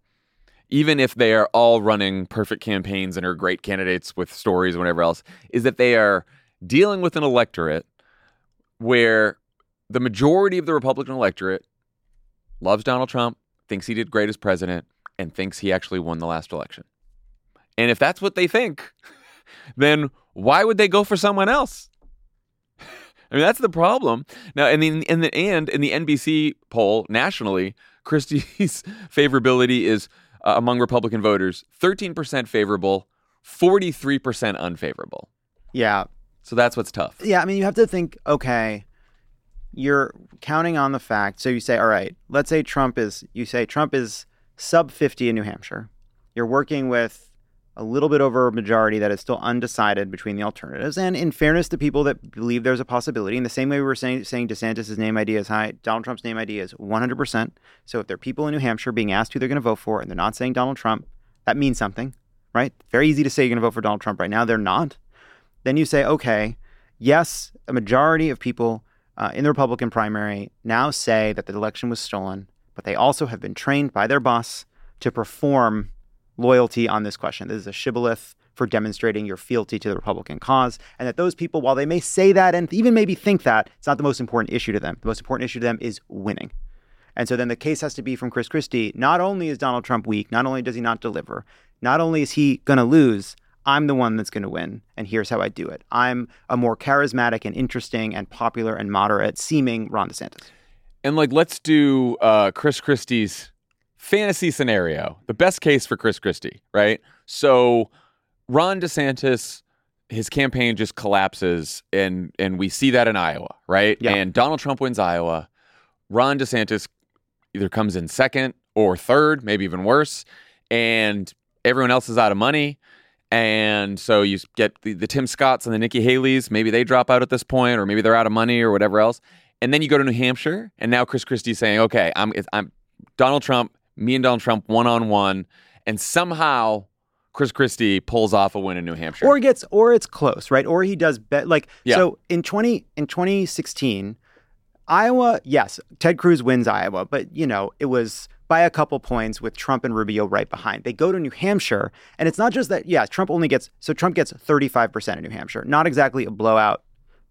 S1: even if they are all running perfect campaigns and are great candidates with stories and whatever else, is that they are dealing with an electorate where the majority of the Republican electorate loves Donald Trump, thinks he did great as president, and thinks he actually won the last election. And if that's what they think, then why would they go for someone else? I mean, that's the problem. Now, in the in the and in the NBC poll nationally, Christie's favorability is uh, among Republican voters 13% favorable, 43% unfavorable.
S3: Yeah.
S1: So that's what's tough.
S3: Yeah, I mean, you have to think, okay, you're counting on the fact. So you say, all right, let's say Trump is, you say Trump is sub 50 in New Hampshire. You're working with a little bit over a majority that is still undecided between the alternatives. And in fairness to people that believe there's a possibility, in the same way we were saying, saying DeSantis' name idea is high, Donald Trump's name idea is 100%. So if there are people in New Hampshire being asked who they're going to vote for and they're not saying Donald Trump, that means something, right? Very easy to say you're going to vote for Donald Trump right now. They're not. Then you say, okay, yes, a majority of people uh, in the Republican primary now say that the election was stolen, but they also have been trained by their boss to perform loyalty on this question. This is a shibboleth for demonstrating your fealty to the Republican cause, and that those people, while they may say that and even maybe think that, it's not the most important issue to them. The most important issue to them is winning. And so then the case has to be from Chris Christie. Not only is Donald Trump weak, not only does he not deliver, not only is he going to lose, I'm the one that's going to win. And here's how I do it I'm a more charismatic and interesting and popular and moderate seeming Ron DeSantis.
S1: And like, let's do uh, Chris Christie's fantasy scenario, the best case for Chris Christie, right? So Ron DeSantis, his campaign just collapses, and and we see that in Iowa, right?
S3: Yeah.
S1: And Donald Trump wins Iowa. Ron DeSantis either comes in second or third, maybe even worse, and everyone else is out of money. And so you get the, the Tim Scotts and the Nikki Haley's. Maybe they drop out at this point, or maybe they're out of money or whatever else. And then you go to New Hampshire, and now Chris Christie's saying, "Okay, I'm I'm Donald Trump, me and Donald Trump one on one," and somehow Chris Christie pulls off a win in New Hampshire.
S3: Or gets or it's close, right? Or he does bet like
S1: Yeah.
S3: so in 20 in 2016 Iowa, yes, Ted Cruz wins Iowa, but you know, it was by a couple points with Trump and Rubio right behind. They go to New Hampshire, and it's not just that, yeah, Trump only gets so Trump gets 35% in New Hampshire. Not exactly a blowout,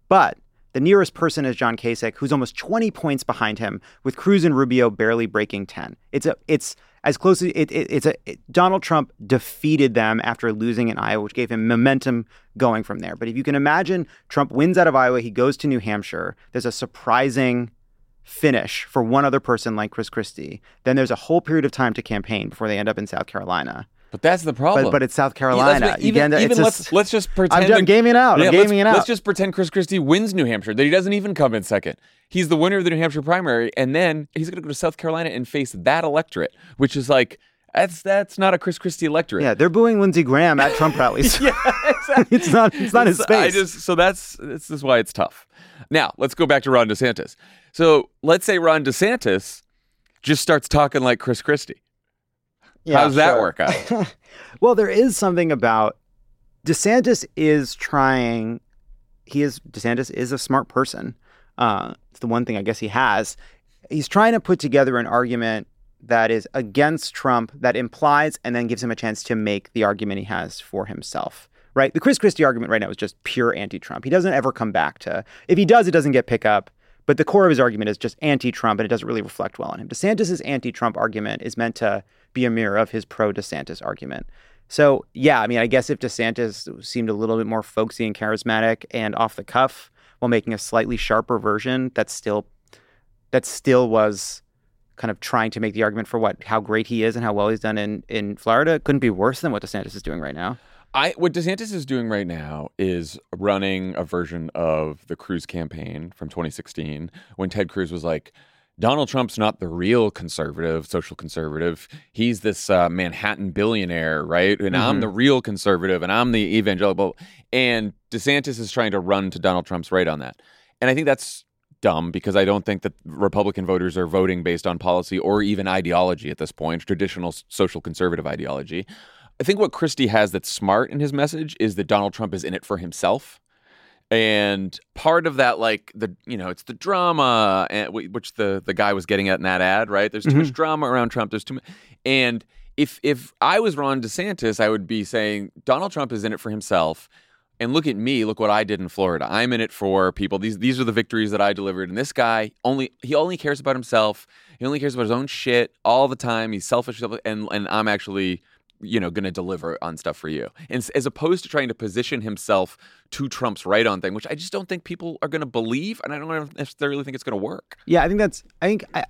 S3: but the nearest person is John Kasich, who's almost 20 points behind him, with Cruz and Rubio barely breaking 10. It's a it's as close as it, it, it's a it, Donald Trump defeated them after losing in Iowa, which gave him momentum going from there. But if you can imagine, Trump wins out of Iowa, he goes to New Hampshire. There's a surprising finish for one other person like Chris Christie. Then there's a whole period of time to campaign before they end up in South Carolina.
S1: But that's the problem.
S3: But, but it's South Carolina.
S1: let's- even even
S3: it's
S1: let's
S3: just-
S1: let's just pretend.
S3: I'm, I'm gaming out.
S1: Yeah,
S3: I'm
S1: let's,
S3: gaming it out.
S1: let's just pretend Chris Christie wins New Hampshire. That he doesn't even come in second. He's the winner of the New Hampshire primary, and then he's going to go to South Carolina and face that electorate, which is like that's that's not a Chris Christie electorate.
S3: yeah, they're booing Lindsey Graham at Trump rallies.
S1: yeah, exactly.
S3: it's not. It's not his
S1: It's- I
S3: space.
S1: just so that's this is why it's tough. Now let's go back to Ron DeSantis. So let's say Ron DeSantis just starts talking like Chris Christie. How does that work out?
S3: well, there is something about DeSantis is trying. He is DeSantis is a smart person. Uh, it's the one thing I guess he has. He's trying to put together an argument that is against Trump that implies and then gives him a chance to make the argument he has for himself. Right? The Chris Christie argument right now is just pure anti-Trump. He doesn't ever come back to. If he does, it doesn't get pick up. But the core of his argument is just anti-Trump, and it doesn't really reflect well on him. DeSantis's anti-Trump argument is meant to be a mirror of his pro-DeSantis argument. So yeah, I mean, I guess if DeSantis seemed a little bit more folksy and charismatic and off the cuff while making a slightly sharper version, that still that still was kind of trying to make the argument for what how great he is and how well he's done in in Florida, couldn't be worse than what DeSantis is doing right now.
S1: I what DeSantis is doing right now is running a version of the Cruz campaign from 2016 when Ted Cruz was like, Donald Trump's not the real conservative, social conservative. He's this uh, Manhattan billionaire, right? And I'm
S3: Mm-hmm.
S1: the real conservative, and I'm the evangelical. And DeSantis is trying to run to Donald Trump's right on that. And I think that's dumb because I don't think that Republican voters are voting based on policy or even ideology at this point, traditional social conservative ideology. I think what Christie has that's smart in his message is that Donald Trump is in it for himself. And part of that, like the you know, it's the drama, eh, and which the the guy was getting at in that ad, right? There's too much mm-hmm. drama around Trump. There's too much, and if if I was Ron DeSantis, I would be saying Donald Trump is in it for himself. And look at me, look what I did in Florida. I'm in it for people. These these are the victories that I delivered. And this guy only he only cares about himself. He only cares about his own shit all the time. He's selfish and and I'm actually you know going to deliver on stuff for you. And as opposed to trying to position himself to Trump's right on thing, which I just don't think people are going to believe and I don't necessarily think it's going to work.
S3: Yeah, I think that's. I think. I,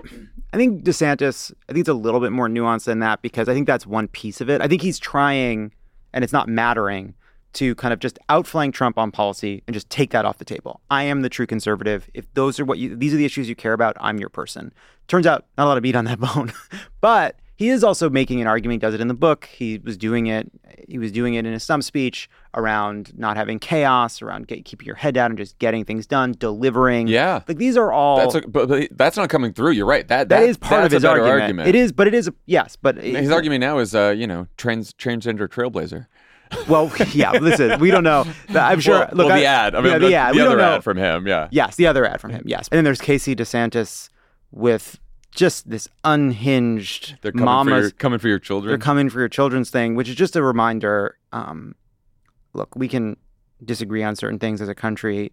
S3: I think DeSantis. I think it's a little bit more nuanced than that because I think that's one piece of it. I think he's trying, and it's not mattering, to kind of just outflank Trump on policy and just take that off the table. I am the true conservative. If those are what you, these are the issues you care about, I'm your person. Turns out, not a lot of meat on that bone, but he is also making an argument. He does it in the book. He was doing it. He was doing it in his stump speech around not having chaos, around get, keeping your head down and just getting things done, delivering.
S1: Yeah.
S3: like these are all.
S1: That's a, but, but that's not coming through. You're right. That
S3: that is part of his
S1: a better
S3: argument. It is, but it is yes, but
S1: His argument now is, uh, you know, trans transgender trailblazer.
S3: Well, yeah. Listen, we don't know. I'm sure.
S1: Well,
S3: look,
S1: well, the
S3: I-
S1: ad. I mean,
S3: yeah,
S1: the,
S3: the ad.
S1: the
S3: we
S1: other ad from him. Yeah.
S3: Yes, the other ad from him. Yes, and then there's Casey DeSantis with just this unhinged
S1: They're coming for your, coming for your children.
S3: They're coming for your children's thing, which is just a reminder. Um, look, we can disagree on certain things as a country.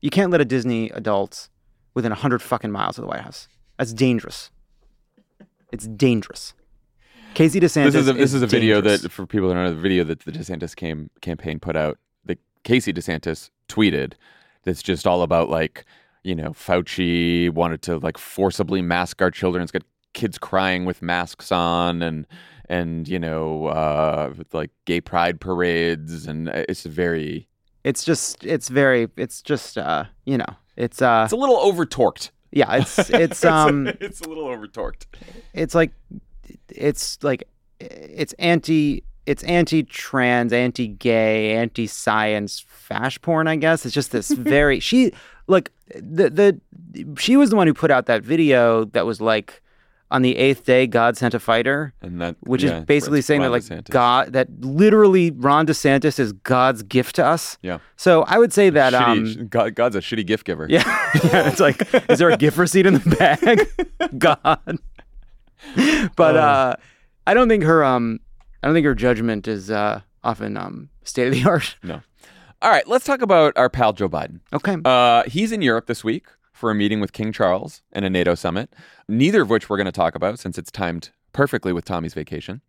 S3: You can't let a Disney adult within hundred fucking miles of the White House. That's dangerous. It's dangerous. Casey DeSantis.
S1: this is a, this is a video
S3: dangerous.
S1: that for people that don't know the video that the DeSantis came, campaign put out. That Casey DeSantis tweeted. That's just all about like you know Fauci wanted to like forcibly mask our children. It's got kids crying with masks on and and you know uh, like gay pride parades and uh, it's very
S3: It's just. It's very. It's just. Uh, you know. It's. Uh.
S1: it's a little over torqued.
S3: Yeah. It's. It's. Um.
S1: it's a little over torqued.
S3: it's like it's like it's anti it's anti-trans anti-gay anti-science fash porn i guess it's just this very she like the the she was the one who put out that video that was like on the eighth day god sent a fighter
S1: And that
S3: which
S1: yeah,
S3: is basically saying that like
S1: DeSantis.
S3: god that literally ron desantis is god's gift to us
S1: Yeah.
S3: so i would say that
S1: Shitty-
S3: um
S1: God, God's a shitty gift giver.
S3: yeah, yeah it's like is there a gift receipt in the bag god but uh i don't think her um i don't think her judgment is uh often um state of the art
S1: No. All right, let's talk about our pal Joe Biden.
S3: okay
S1: Uh, he's in Europe this week for a meeting with King Charles and a NATO summit, neither of which we're going to talk about since it's timed perfectly with Tommy's vacation.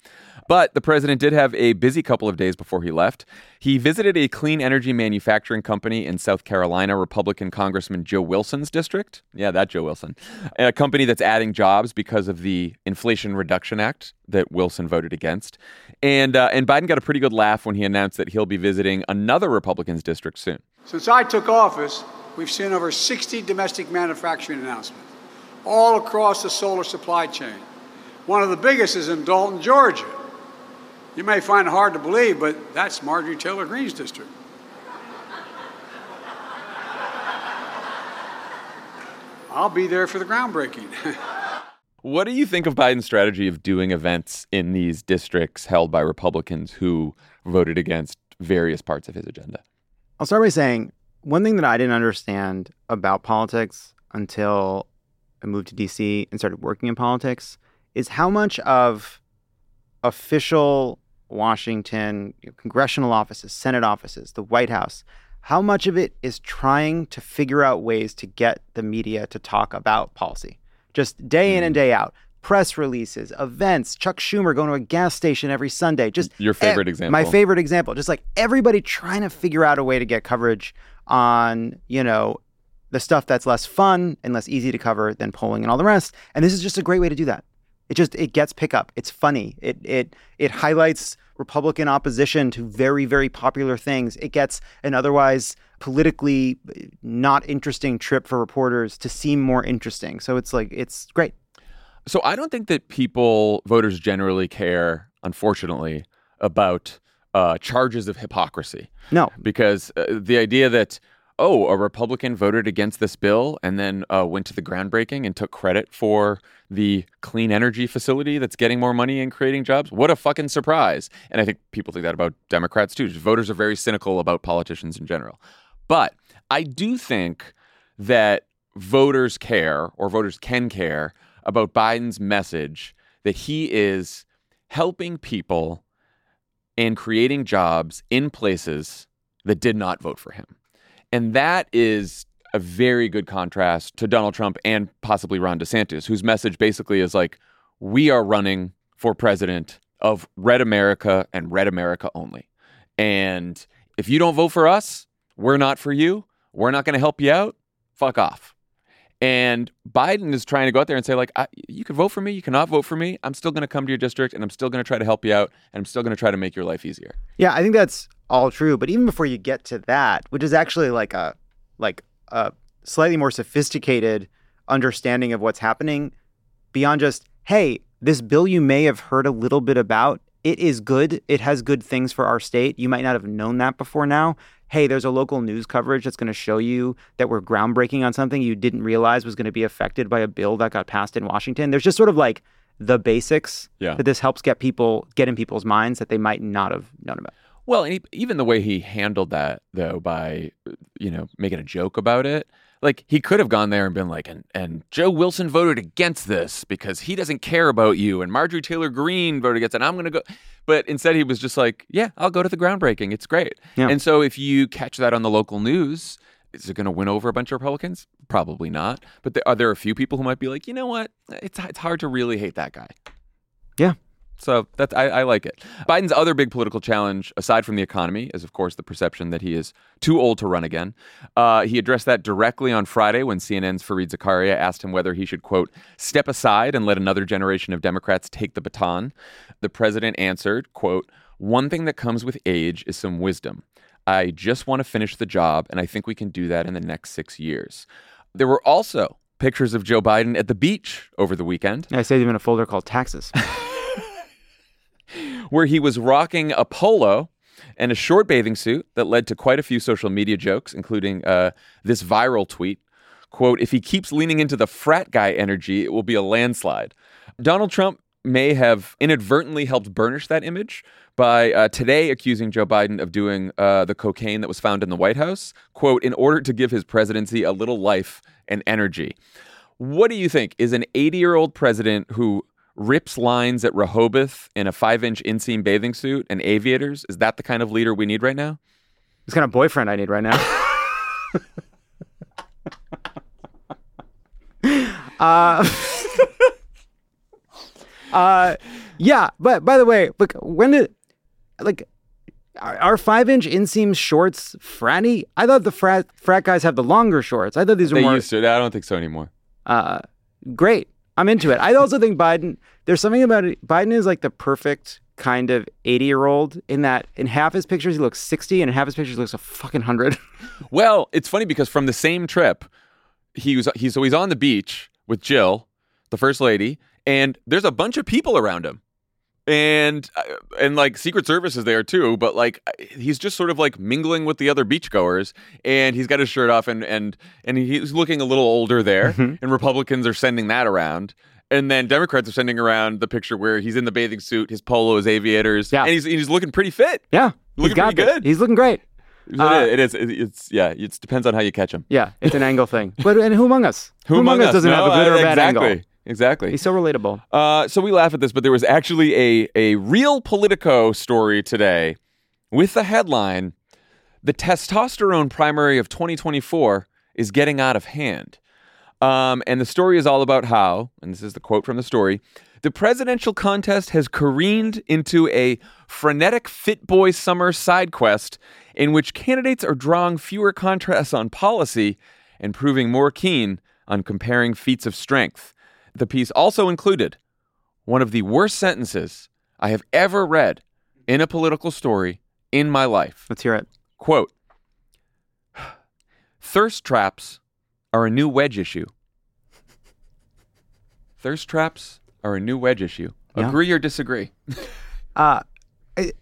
S1: But the president did have a busy couple of days before he left. He visited a clean energy manufacturing company in South Carolina, Republican Congressman Joe Wilson's district. Yeah, that Joe Wilson. A company that's adding jobs because of the Inflation Reduction Act that Wilson voted against. And, uh, and Biden got a pretty good laugh when he announced that he'll be visiting another Republican's district soon.
S12: Since I took office, we've seen over 60 domestic manufacturing announcements, all across the solar supply chain. One of the biggest is in Dalton, Georgia. You may find it hard to believe, but that's Marjorie Taylor Greene's district. I'll be there for the groundbreaking.
S1: What do you think of Biden's strategy of doing events in these districts held by Republicans who voted against various parts of his agenda?
S3: i'll start by saying one thing that i didn't understand about politics until i moved to dc and started working in politics is how much of official washington congressional offices senate offices the white house how much of it is trying to figure out ways to get the media to talk about policy? Just day in and hmm. day out. Press releases events chuck schumer going to a gas station every sunday. Just
S1: Your favorite
S3: ev-
S1: example.
S3: my favorite example. Just like everybody trying to figure out a way to get coverage on you know the stuff that's less fun and less easy to cover than polling and all the rest. And this is just a great way to do that It just it gets pickup. It's funny. It it it highlights Republican opposition to very very popular things. It gets an otherwise politically not interesting trip for reporters to seem more interesting. So it's like it's great.
S1: So I don't think that people, voters generally care, unfortunately, about uh, charges of hypocrisy.
S3: No.
S1: Because uh, the idea that, oh, a Republican voted against this bill and then uh, went to the groundbreaking and took credit for the clean energy facility that's getting more money and creating jobs, what a fucking surprise. And I think people think that about Democrats too. Voters are very cynical about politicians in general. But I do think that voters care or voters can care about Biden's message that he is helping people and creating jobs in places that did not vote for him. And that is a very good contrast to Donald Trump and possibly Ron DeSantis, whose message basically is like, we are running for president of red America and red America only. And if you don't vote for us, we're not for you. We're not going to help you out. Fuck off. And Biden is trying to go out there and say, like, you can vote for me, you cannot vote for me. I'm still going to come to your district and I'm still going to try to help you out and I'm still going to try to make your life easier.
S3: Yeah, I think that's all true. But even before you get to that, which is actually like a like a slightly more sophisticated understanding of what's happening, beyond just, hey, this bill you may have heard a little bit about, it is good. It has good things for our state. You might not have known that before now hey, there's a local news coverage that's going to show you that we're groundbreaking on something you didn't realize was going to be affected by a bill that got passed in Washington. There's just sort of like the basics
S1: yeah.
S3: that this helps get people get in people's minds that they might not have known about.
S1: Well, even the way he handled that, though, by uh, you know making a joke about it, like he could have gone there and been like, and and Joe Wilson voted against this because he doesn't care about you, and Marjorie Taylor Greene voted against it. I'm going to go, but instead he was just like, yeah, I'll go to the groundbreaking. It's great.
S3: Yeah.
S1: And so if you catch that on the local news, is it going to win over a bunch of Republicans? Probably not. But there, are there a few people who might be like, you know what? It's it's hard to really hate that guy.
S3: Yeah.
S1: So that's I, I, like it. Biden's other big political challenge, aside from the economy, is of course the perception that he is too old to run again. Uh, he addressed that directly on Friday when CNN's Fareed Zakaria asked him whether he should quote step aside and let another generation of Democrats take the baton. The president answered, "quote One thing that comes with age is some wisdom. I just want to finish the job, and I think we can do that in the next six years." There were also pictures of Joe Biden at the beach over the weekend.
S3: I saved him in a folder called taxes.
S1: where he was rocking a polo and a short bathing suit that led to quite a few social media jokes, including uh, this viral tweet. Quote, if he keeps leaning into the frat guy energy, it will be a landslide. Donald Trump may have inadvertently helped burnish that image by uh, today accusing Joe Biden of doing uh, the cocaine that was found in the White House, quote, in order to give his presidency a little life and energy. What do you think? Is an 80 year old president who rips lines at Rehoboth in a five inch inseam bathing suit and aviators? Is that the kind of leader we need right now?
S3: It's kind of boyfriend I need right now. uh, uh, yeah, but by the way, look, when did, like, are five inch inseam shorts fratty? I thought the frat frat guys have the longer shorts. I thought these were
S1: they
S3: more.
S1: used to. I don't think so anymore.
S3: Uh, great. I'm into it. I also think Biden, there's something about it. Biden is like the perfect kind of 80 year old in that in half his pictures he looks 60 and in half his pictures he looks a fucking 100.
S1: well, it's funny because from the same trip, he was he's so he's on the beach with Jill, the first lady, and there's a bunch of people around him and uh, and like Secret Service is there too, but like he's just sort of like mingling with the other beachgoers, and he's got his shirt off, and and and he's looking a little older there,
S3: Mm-hmm.
S1: and Republicans are sending that around. And then Democrats are sending around the picture where he's in the bathing suit, his polo, his aviators,
S3: Yeah.
S1: and he's he's looking pretty fit.
S3: Yeah,
S1: looking pretty good.
S3: He's looking great. Uh,
S1: it is. It- It's yeah. It depends on how you catch him.
S3: Yeah, it's an angle thing. But and who among us?
S1: Who, among us
S3: doesn't
S1: No,
S3: have a good or a bad
S1: exactly.
S3: angle?
S1: Exactly.
S3: He's so relatable.
S1: Uh, so we laugh at this, but there was actually a a real Politico story today with the headline: "The testosterone primary of 2024 is getting out of hand." Um, and the story is all about how, and this is the quote from the story: "The presidential contest has careened into a frenetic Fit Boy summer side quest in which candidates are drawing fewer contrasts on policy and proving more keen on comparing feats of strength." The piece also included one of the worst sentences I have ever read in a political story in my life.
S3: Let's hear it.
S1: Quote Thirst traps are a new wedge issue. Thirst traps are a new wedge issue.
S3: Yeah.
S1: Agree or disagree?
S3: Uh, I-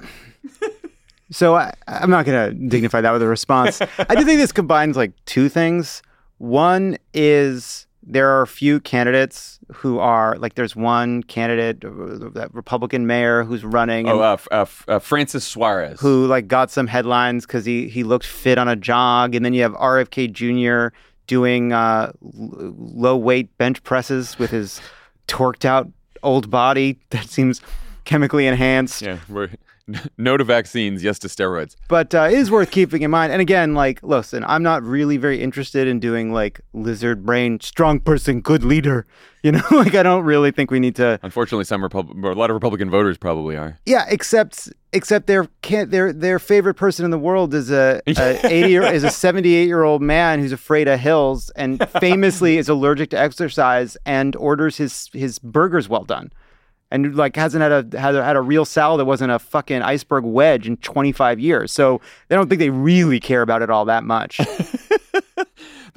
S3: so I, I'm not going to dignify that with a response. I do think this combines like two things. One is there are a few candidates who are like there's one candidate, uh, that Republican mayor who's running.
S1: Oh, uh, uh, uh, Francis Suarez.
S3: who like got some headlines because he he looked fit on a jog, and then you have RFK Jr. doing uh, l- low weight bench presses with his torqued out old body that seems chemically enhanced.
S1: Yeah, we're, no to vaccines, yes to steroids.
S3: But uh, it is worth keeping in mind. And again, like, listen, I'm not really very interested in doing like lizard brain, strong person, good leader. You know, like I don't really think we need to.
S1: Unfortunately, some Repub- a lot of Republican voters probably are.
S3: Yeah, except except their can't their their favorite person in the world is a, a eighty year, is a seventy eight year old man who's afraid of hills and famously is allergic to exercise and orders his his burgers well done, and like hasn't had a had a, had a real salad that wasn't a fucking iceberg wedge in twenty five years. So they don't think they really care about it all that much.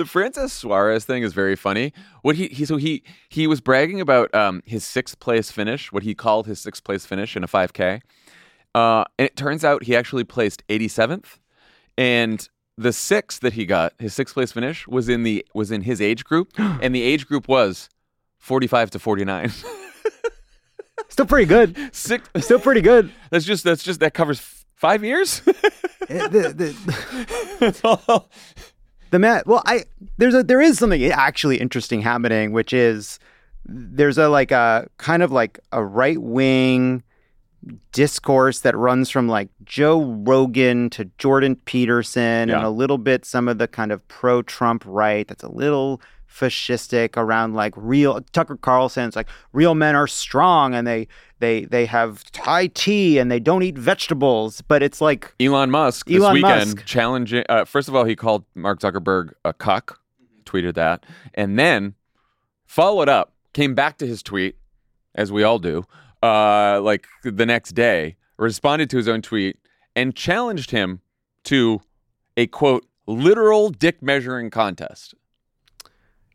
S1: The Francis Suarez thing is very funny. What he, he so he he was bragging about um, his sixth place finish, what he called his sixth place finish in a 5K, uh, and it turns out he actually placed 87th, and the sixth that he got, his sixth place finish, was in the was in his age group, and the age group was 45 to 49.
S3: Still pretty good.
S1: Six,
S3: Still pretty good.
S1: that's just that's just that covers f- five years.
S3: Eh, the- the-
S1: that's all.
S3: The man, well, I there's a there is something actually interesting happening, which is there's a like a kind of like a right wing discourse that runs from like Joe Rogan to Jordan Peterson and a little bit some of the kind of pro Trump right that's a little fascistic around like real Tucker Carlson's like real men are strong and they they they have Thai tea and they don't eat vegetables, but it's like
S1: Elon Musk this weekend
S3: Musk.
S1: challenging. Uh, first of all, he called Mark Zuckerberg a cuck, tweeted that, and then followed up, came back to his tweet, as we all do, uh, like the next day, responded to his own tweet and challenged him to a quote literal dick measuring contest.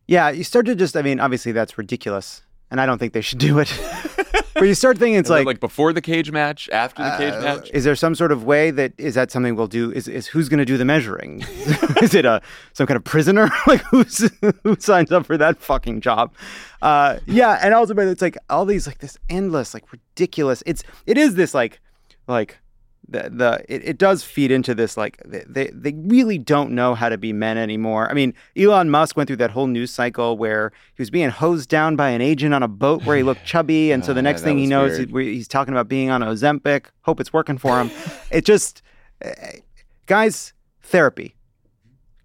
S3: Yeah, you start to just, I mean, obviously that's ridiculous. And I don't think they should do it. but you start thinking it's like,
S1: like before the cage match, after the cage
S3: uh,
S1: match.
S3: is there some sort of way that is that something we'll do? Is, is who's going to do the measuring? is it a some kind of prisoner? like who's who signs up for that fucking job? Uh, yeah, and ultimately it's like all these like this endless, like ridiculous. It's it is this like like the the it, it does feed into this like they- they really don't know how to be men anymore. I mean, Elon Musk went through that whole news cycle where he was being hosed down by an agent on a boat where he looked chubby, and so the
S1: Ah,
S3: next thing he knows, he- he's talking about being on Ozempic. Hope it's working for him. it just, eh, guys, therapy.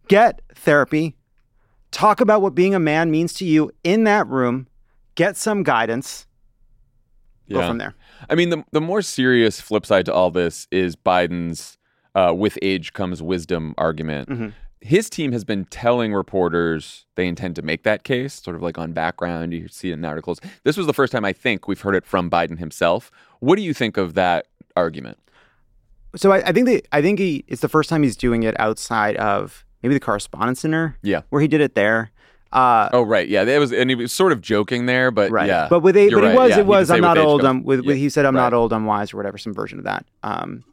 S3: Get therapy. Talk about what being a man means to you in that room. Get some guidance. Yeah. Go from there.
S1: I mean, the the more serious flip side to all this is Biden's uh, "with age comes wisdom" argument.
S3: Mhm.
S1: His team has been telling reporters they intend to make that case, sort of like on background. You see it in articles. This was the first time I think we've heard it from Biden himself. What do you think of that argument?
S3: So I, I think that I think he it's the first time he's doing it outside of maybe the Correspondence Center.
S1: Yeah.
S3: where he did it there. Uh,
S1: Oh, right. Yeah, that was, and he was sort of joking there, but
S3: right.
S1: yeah.
S3: But with a, but
S1: right.
S3: it was
S1: Yeah,
S3: it was I'm not old. I'm with,
S1: yeah,
S3: he said I'm not old. I'm wise or whatever. Some version of that. Um,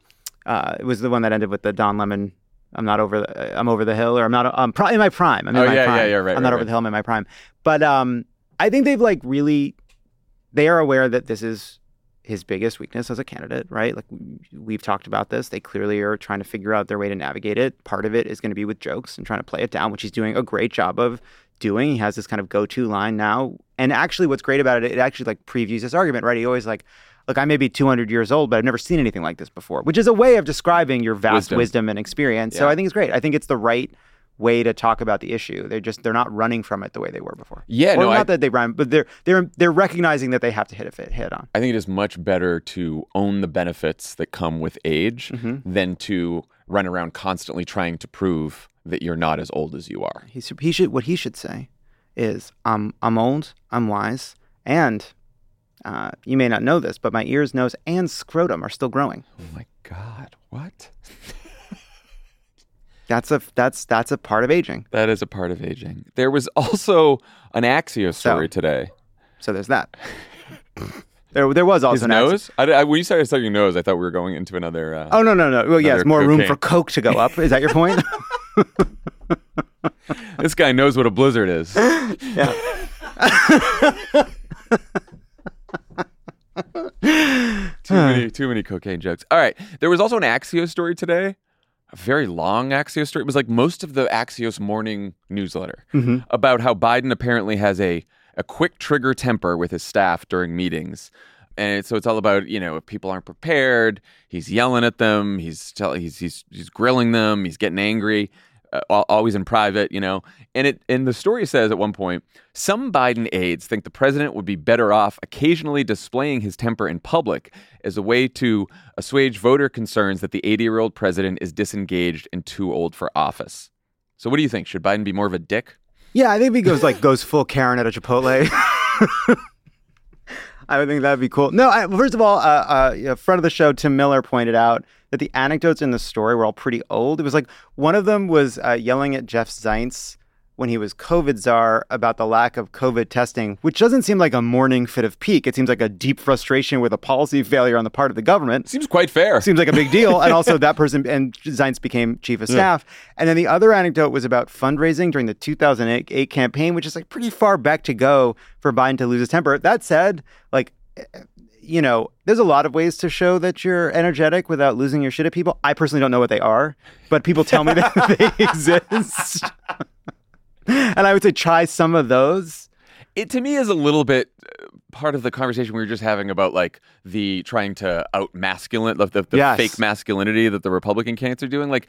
S3: uh, it was the one that ended with the Don Lemon. I'm not over. The, I'm over the hill, or I'm not. I'm pro- in my prime. I'm in
S1: Oh,
S3: my
S1: yeah, yeah,
S3: prime.
S1: yeah, right,
S3: I'm not over
S1: right.
S3: the hill. I'm in my prime. But um, I think they've like really. They are aware that this is his biggest weakness as a candidate, right? Like we've talked about this. They clearly are trying to figure out their way to navigate it. Part of it is going to be with jokes and trying to play it down, which he's doing a great job of doing. He has this kind of go-to line now. And actually what's great about it, it actually like previews this argument, right? He always like, look, I may be 200 years old, but I've never seen anything like this before, which is a way of describing your vast
S1: Wisdom.
S3: wisdom, and experience. So I think it's great. I think it's the right way to talk about the issue. They're just they're not running from it the way they were before.
S1: Yeah,
S3: or
S1: no,
S3: not
S1: I-
S3: that they run, but they're they're they're recognizing that they have to hit it hit on.
S1: I think it is much better to own the benefits that come with age
S3: Mm-hmm.
S1: than to run around constantly trying to prove that you're not as old as you are.
S3: He should, he should what he should say is I'm I'm old, I'm wise, and Uh, you may not know this, but my ears, nose, and scrotum are still growing.
S1: Oh my God. What?
S3: That's a that's that's a part of aging.
S1: That is a part of aging. There was also an Axios story today.
S3: So there's that. there, there was also
S1: His
S3: an
S1: nose? I, I, when you started your nose, I thought we were going into another. Uh,
S3: Oh no no no! Well, yes, more room for coke to go up. Is that your point?
S1: this guy knows what a blizzard is.
S3: yeah.
S1: too many, too many cocaine jokes. All right, there was also an Axios story today, a very long Axios story. It was like most of the Axios morning newsletter
S3: Mhm.
S1: about how Biden apparently has a a quick trigger temper with his staff during meetings. And so it's all about, you know, if people aren't prepared, he's yelling at them, he's tell, he's he's he's grilling them, he's getting angry, Uh, always in private, you know. And it and the story says at one point, some Biden aides think the president would be better off occasionally displaying his temper in public as a way to assuage voter concerns that the 80-year-old president is disengaged and too old for office. So what do you think? Should Biden be more of a dick?
S3: Yeah, I think he goes like goes full Karen at a Chipotle. I would think that'd be cool. No, I, first of all, uh, uh, a friend of the show, Tim Miller, pointed out that the anecdotes in the story were all pretty old. It was like one of them was uh, yelling at Jeff Zients when he was COVID czar about the lack of COVID testing, which doesn't seem like a morning fit of pique. It seems like a deep frustration with a policy failure on the part of the government.
S1: Seems quite fair.
S3: Seems like a big deal. and also that person and Zients became chief of
S1: Yeah.
S3: staff. And then the other anecdote was about fundraising during the 2008 campaign, which is like pretty far back to go for Biden to lose his temper. That said, like, eh, you know, there's a lot of ways to show that you're energetic without losing your shit at people. I personally don't know what they are, but people tell me that they exist. And I would say try some of those.
S1: it to me is a little bit uh, part of the conversation we were just having about like the trying to out masculine the, the, the
S3: Yes.
S1: fake masculinity that the republican candidates are doing like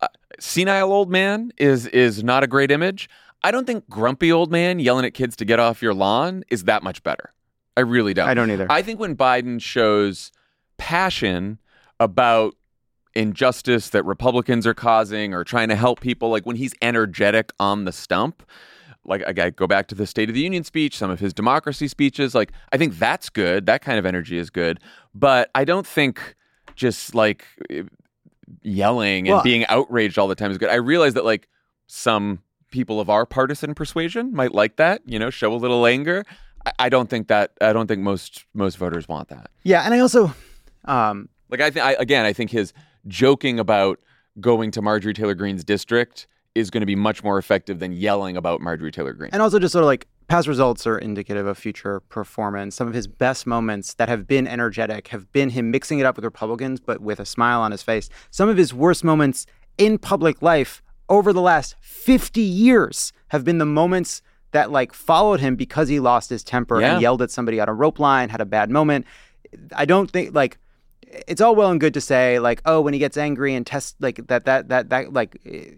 S1: uh, senile old man is is not a great image i don't think grumpy old man yelling at kids to get off your lawn is that much better i really don't
S3: I don't either.
S1: i think when biden shows passion about injustice that republicans are causing or trying to help people like when he's energetic on the stump like I go back to the State of the Union speech, some of his democracy speeches. Like I think that's good. That kind of energy is good. But I don't think just like yelling and
S3: Well-
S1: being outraged all the time is good. I realize that like some people of our partisan persuasion might like that. You know, show a little anger. I, I don't think that. I don't think most most voters want that.
S3: Yeah, and I also, um,
S1: Like I think I, again, I think his joking about going to Marjorie Taylor Greene's district is going to be much more effective than yelling about Marjorie Taylor Greene.
S3: And also, just sort of like past results are indicative of future performance. Some of his best moments that have been energetic have been him mixing it up with Republicans, but with a smile on his face. Some of his worst moments in public life over the last 50 years have been the moments that like followed him because he lost his temper
S1: Yeah.
S3: and yelled at somebody on a rope line, had a bad moment. I don't think like it's all well and good to say like, oh, when he gets angry and test like that, that, that, that, like, eh,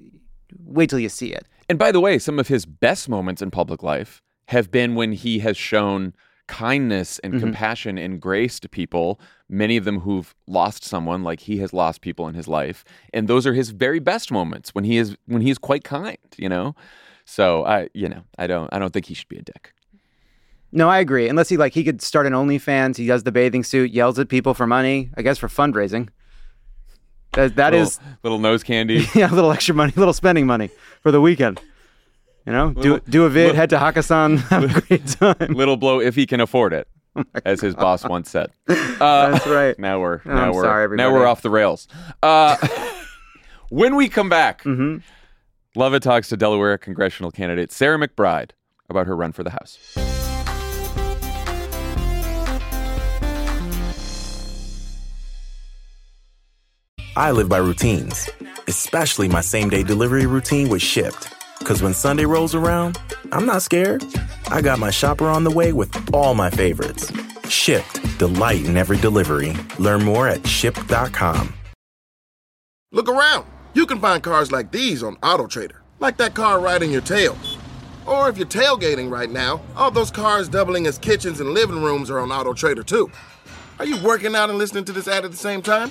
S3: wait till you see it.
S1: And by the way, some of his best moments in public life have been when he has shown kindness and
S3: Mhm.
S1: compassion and grace to people, many of them who've lost someone like he has lost people in his life. And those are his very best moments when he is when he's quite kind, you know? So I you know, I don't I don't think he should be a dick.
S3: No, I agree. Unless he like he could start an OnlyFans, he does the bathing suit, yells at people for money. I guess for fundraising. That that
S1: little,
S3: is
S1: little nose candy.
S3: yeah, a little extra money, a little spending money for the weekend. You know, do
S1: Little-
S3: do a vid,
S1: little-
S3: head to Hakkasan, have a great time.
S1: Little blow if he can afford it. As his boss once said. Uh,
S3: Oh That's right.
S1: Now we're
S3: Oh,
S1: now
S3: I'm
S1: we're
S3: sorry,
S1: now we're off the rails. Uh, when we come back,
S3: Mm-hmm.
S1: Lovett talks to Delaware congressional candidate Sarah McBride about her run for the House.
S2: I live by routines, especially my same day delivery routine with Shipt. Because when Sunday rolls around, I'm not scared. I got my shopper on the way with all my favorites. Shipt, delight in every delivery. Learn more at shipt.com.
S13: Look around. You can find cars like these on AutoTrader, like that car riding your tail. Or if you're tailgating right now, all those cars doubling as kitchens and living rooms are on AutoTrader too. Are you working out and listening to this ad at the same time?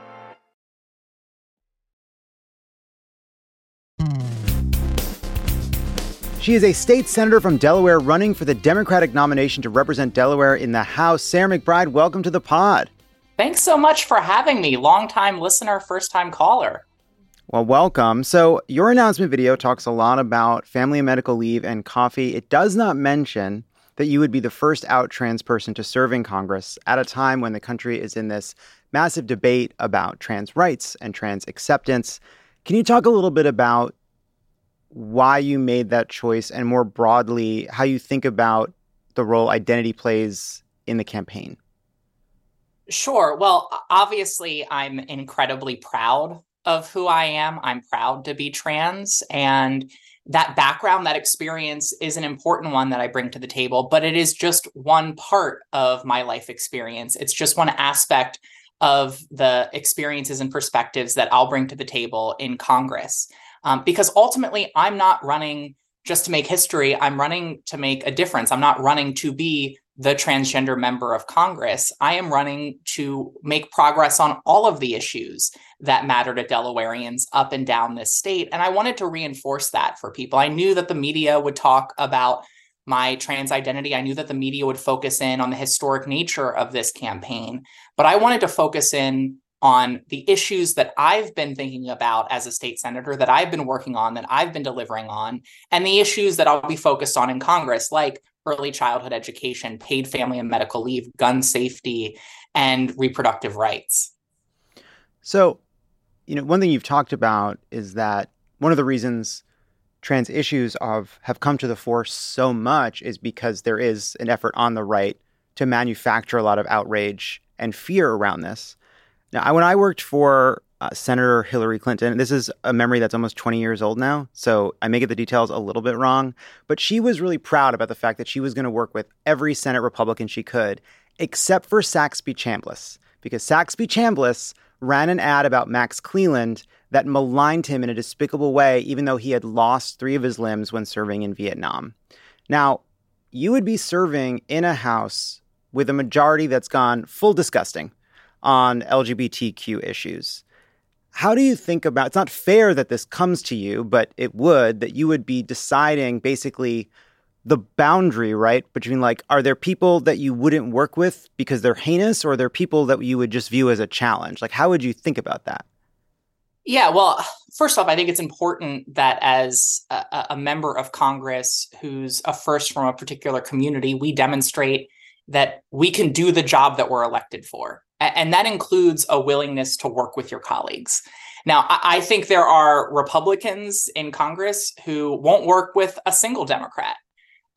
S3: She is a state senator from Delaware running for the Democratic nomination to represent Delaware in the House. Sarah McBride, welcome to the pod.
S14: Thanks so much for having me. Longtime listener, first time caller.
S3: Well, welcome. So, your announcement video talks a lot about family and medical leave and coffee. It does not mention that you would be the first out trans person to serve in Congress at a time when the country is in this massive debate about trans rights and trans acceptance. Can you talk a little bit about why you made that choice and more broadly how you think about the role identity plays in the campaign.
S14: Sure. Well, obviously, I'm incredibly proud of who I am. I'm proud to be trans. And that background, that experience is an important one that I bring to the table, but it is just one part of my life experience. It's just one aspect of the experiences and perspectives that I'll bring to the table in Congress um, because ultimately I'm not running just to make history. I'm running to make a difference. I'm not running to be the transgender member of Congress. I am running to make progress on all of the issues that matter to Delawareans up and down this state. And I wanted to reinforce that for people. I knew that the media would talk about my trans identity. I knew that the media would focus in on the historic nature of this campaign, but I wanted to focus in on the issues that I've been thinking about as a state senator, that I've been working on, that I've been delivering on, and the issues that I'll be focused on in Congress, like early childhood education, paid family and medical leave, gun safety, and reproductive rights.
S3: So, you know, one thing you've talked about is that one of the reasons trans issues of have come to the fore so much is because there is an effort on the right to manufacture a lot of outrage and fear around this. Now, when I worked for uh, Senator Hillary Clinton, this is a memory that's almost 20 years old now, so I may get the details a little bit wrong, but she was really proud about the fact that she was going to work with every Senate Republican she could, except for Saxby Chambliss, because Saxby Chambliss ran an ad about Max Cleland that maligned him in a despicable way, even though he had lost three of his limbs when serving in Vietnam. Now, you would be serving in a house with a majority that's gone full disgusting on LGBTQ issues. How do you think about it's not fair that this comes to you, but it would that you would be deciding basically the boundary, right, between like are there people that you wouldn't work with because they're heinous or are there people that you would just view as a challenge? Like how would you think about that?
S14: Yeah, well, first off, I think it's important that as a, a, member of Congress who's a first from a particular community, we demonstrate that we can do the job that we're elected for and that includes a willingness to work with your colleagues. Now, I think there are Republicans in Congress who won't work with a single Democrat.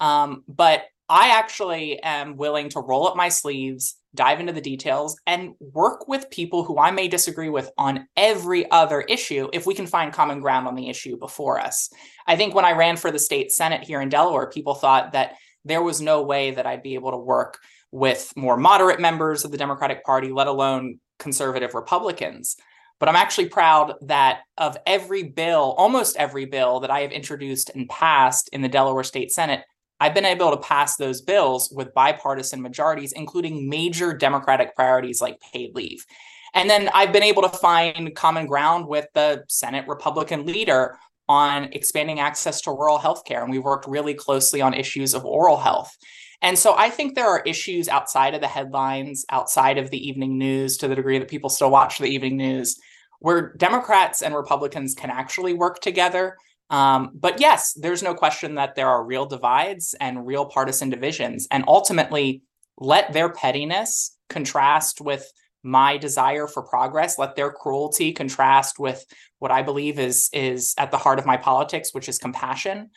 S14: Um, but I actually am willing to roll up my sleeves, dive into the details, and work with people who I may disagree with on every other issue if we can find common ground on the issue before us. I think when I ran for the state Senate here in Delaware, people thought that there was no way that I'd be able to work with more moderate members of the Democratic Party, let alone conservative Republicans. But I'm actually proud that of every bill, almost every bill that I have introduced and passed in the Delaware State Senate, I've been able to pass those bills with bipartisan majorities, including major Democratic priorities like paid leave. And then I've been able to find common ground with the Senate Republican leader on expanding access to rural healthcare. And we worked really closely on issues of oral health. And so I think there are issues outside of the headlines, outside of the evening news, to the degree that people still watch the evening news, where Democrats and Republicans can actually work together. Um, but yes, there's no question that there are real divides and real partisan divisions. And ultimately, let their pettiness contrast with my desire for progress let their cruelty contrast with what i believe is is at the heart of my politics which is compassion.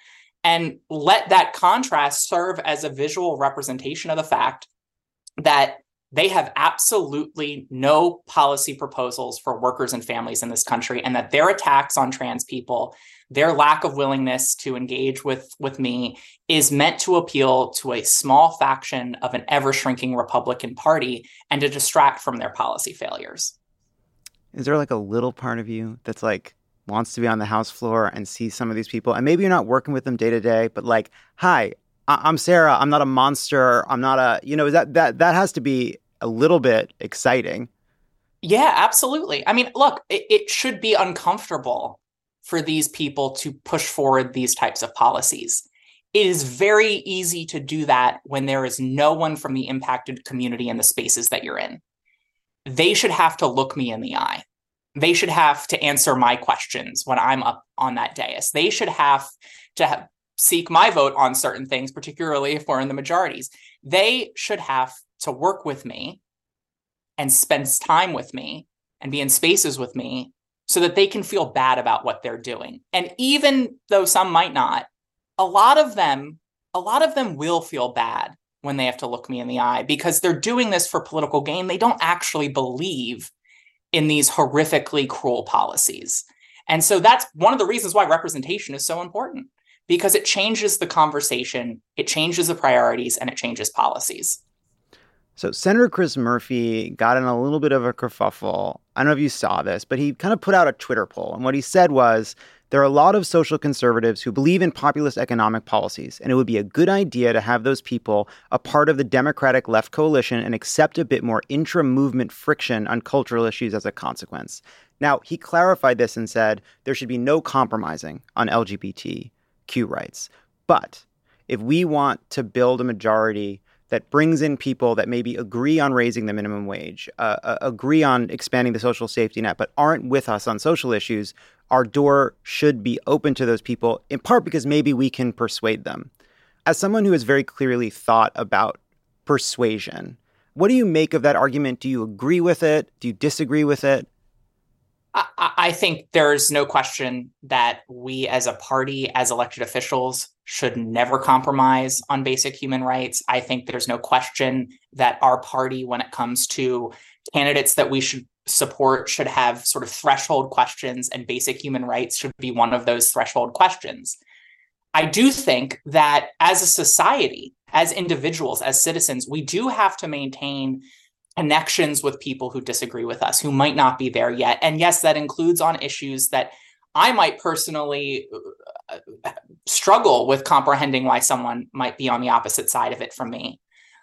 S14: And let that contrast serve as a visual representation of the fact that they have absolutely no policy proposals for workers and families in this country, and that their attacks on trans people, their lack of willingness to engage with, with me, is meant to appeal to a small faction of an ever shrinking Republican Party and to distract from their policy failures.
S3: Is there like a little part of you that's like, wants to be on the house floor and see some of these people and maybe you're not working with them day to day but like hi I- am Sarah. I'm not a monster. I'm not a, you know, that that that has to be a little bit exciting.
S14: Yeah, absolutely. I mean, look, it, it should be uncomfortable for these people to push forward these types of policies. It is very easy to do that when there is no one from the impacted community in the spaces that you're in. They should have to look me in the eye. They should have to answer my questions when I'm up on that dais. They should have to have, seek my vote on certain things, particularly if we're in the majorities. They should have to work with me and spend time with me and be in spaces with me so that they can feel bad about what they're doing. And even though some might not, a lot of them, a lot of them will feel bad when they have to look me in the eye because they're doing this for political gain. They don't actually believe in these horrifically cruel policies. And so that's one of the reasons why representation is so important because it changes the conversation, it changes the priorities, and it changes policies.
S3: So Senator Chris Murphy got in a little bit of a kerfuffle. I don't know if you saw this, but he kind of put out a Twitter poll. And what he said was there are a lot of social conservatives who believe in populist economic policies, and it would be a good idea to have those people a part of the Democratic left coalition and accept a bit more intra movement friction on cultural issues as a consequence. Now, he clarified this and said there should be no compromising on LGBT Q rights. But if we want to build a majority that brings in people that maybe agree on raising the minimum wage, uh, uh, agree on expanding the social safety net, but aren't with us on social issues, our door should be open to those people, in part because maybe we can persuade them. As someone who has very clearly thought about persuasion, what do you make of that argument? Do you agree with it? Do you disagree with it?
S14: I think there's no question that we as a party, as elected officials, should never compromise on basic human rights. I think there's no question that our party, when it comes to candidates that we should support, should have sort of threshold questions, and basic human rights should be one of those threshold questions. I do think that as a society, as individuals, as citizens, we do have to maintain connections with people who disagree with us, who might not be there yet. And yes, that includes on issues that I might personally uh, struggle with comprehending why someone might be on the opposite side of it from me.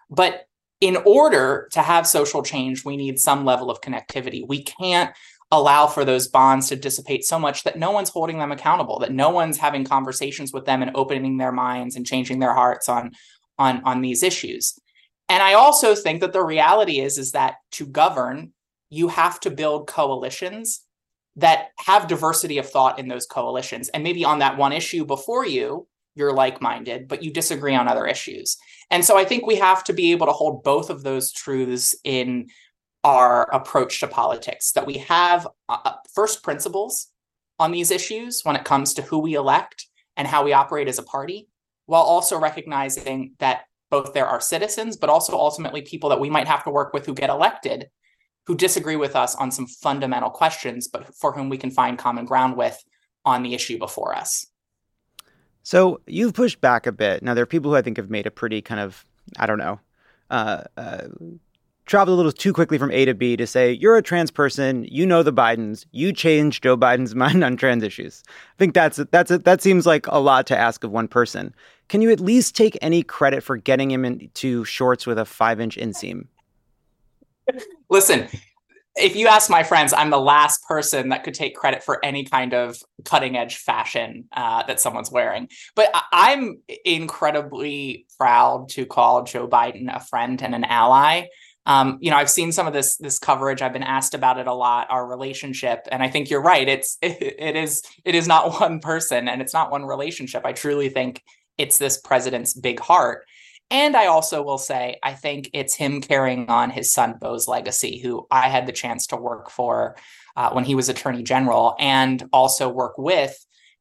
S14: But in order to have social change, we need some level of connectivity. We can't allow for those bonds to dissipate so much that no one's holding them accountable, that no one's having conversations with them and opening their minds and changing their hearts on on on these issues. And I also think that the reality is is that to govern, you have to build coalitions that have diversity of thought in those coalitions. And maybe on that one issue before you, you're like-minded, but you disagree on other issues. And so I think we have to be able to hold both of those truths in our approach to politics that we have uh, uh first principles on these issues when it comes to who we elect and how we operate as a party while also recognizing that both there are citizens, but also ultimately people that we might have to work with who get elected who disagree with us on some fundamental questions, but for whom we can find common ground with on the issue before us.
S3: So you've pushed back a bit. Now, there are people who I think have made a pretty kind of, I don't know, uh, uh, traveled a little too quickly from A to B to say, you're a trans person, you know the Bidens, you changed Joe Biden's mind on trans issues. I think that's, that's, that seems like a lot to ask of one person. Can you at least take any credit for getting him into shorts with a five inch inseam?
S14: Listen, if you ask my friends, I'm the last person that could take credit for any kind of cutting edge fashion uh, that someone's wearing. But I- am incredibly proud to call Joe Biden a friend and an ally. Um, you know, I've seen some of this this coverage. I've been asked about it a lot. Our relationship, and I think you're right. It's it, it is it is not one person, and it's not one relationship. I truly think it's this president's big heart. And I also will say, I think it's him carrying on his son Beau's legacy, who I had the chance to work for uh, when he was attorney general and also work with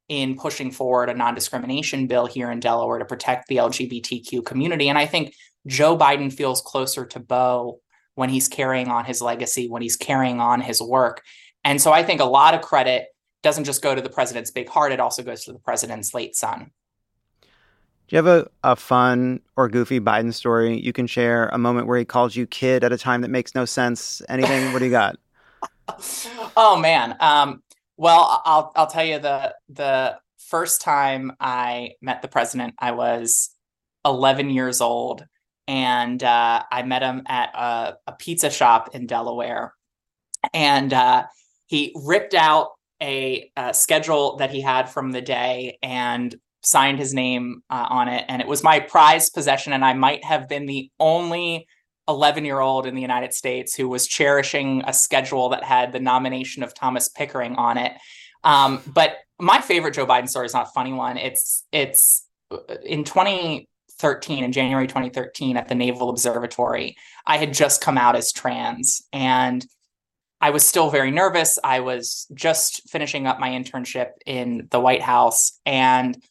S14: in pushing forward a non discrimination bill here in Delaware to protect the LGBTQ community. And I think Joe Biden feels closer to Beau when he's carrying on his legacy, when he's carrying on his work. And so I think a lot of credit doesn't just go to the president's big heart, it also goes to the president's late son.
S3: Do you have a, a fun or goofy Biden story you can share? A moment where he calls you kid at a time that makes no sense? Anything? what do you got?
S14: oh man. Um, well, I'll I'll tell you the the first time I met the president, I was 11 years old, and uh, I met him at a, a, pizza shop in Delaware, and uh, he ripped out a, a, schedule that he had from the day and signed his name uh, on it, and it was my prized possession, and I might have been the only. 11 year old in the United States who was cherishing a schedule that had the nomination of Thomas Pickering on it. Um, but my favorite Joe Biden story is not a funny one. It's it's uh, in 20 13 in January 2013 at the Naval Observatory. I had just come out as trans and I was still very nervous. I was just finishing up my internship in the White House and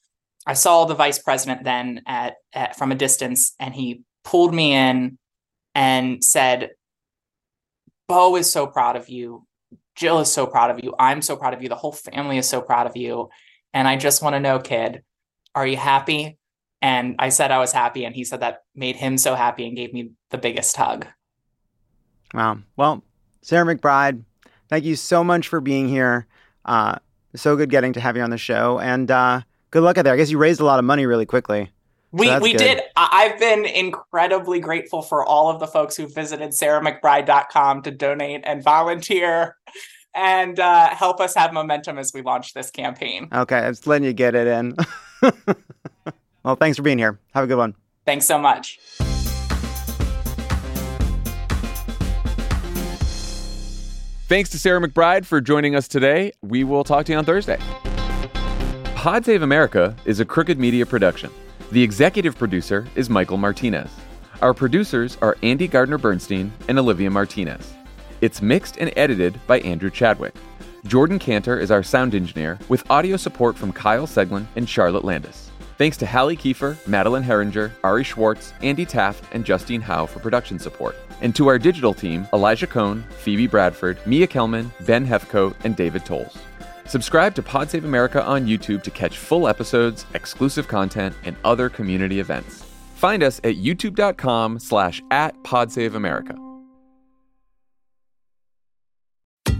S14: I saw the vice president then at, at from a distance and he pulled me in and said, Beau is so proud of you. Jill is so proud of you. I'm so proud of you. The whole family is so proud of you. And I just want to know, kid, are you happy? And I said I was happy. And he said that made him so happy and gave me the biggest hug.
S3: Wow. Well, Sarah McBride, thank you so much for being here. Uh, so good getting to have you on the show. And uh, good luck out there. I guess you raised a lot of money really quickly.
S14: We so we good. did. I've been incredibly grateful for all of the folks who visited sarahmcbride.com to donate and volunteer and uh, help us have momentum as we launch this campaign.
S3: Okay, I'm just letting you get it in. well, thanks for being here. Have a good one.
S14: Thanks so much.
S1: Thanks to Sarah McBride for joining us today. We will talk to you on Thursday. Pod Save America is a Crooked Media production. The executive producer is Michael Martinez. Our producers are Andy Gardner Bernstein and Olivia Martinez. It's mixed and edited by Andrew Chadwick. Jordan Cantor is our sound engineer, with audio support from Kyle Seglin and Charlotte Landis. Thanks to Hallie Kiefer, Madeline Herringer, Ari Schwartz, Andy Taft, and Justine Howe for production support. And to our digital team, Elijah Cone, Phoebe Bradford, Mia Kelman, Ben Hethcoat, and David Toles. Subscribe to Pod Save America on YouTube to catch full episodes, exclusive content, and other community events. Find us at youtube.com slash at podsaveamerica.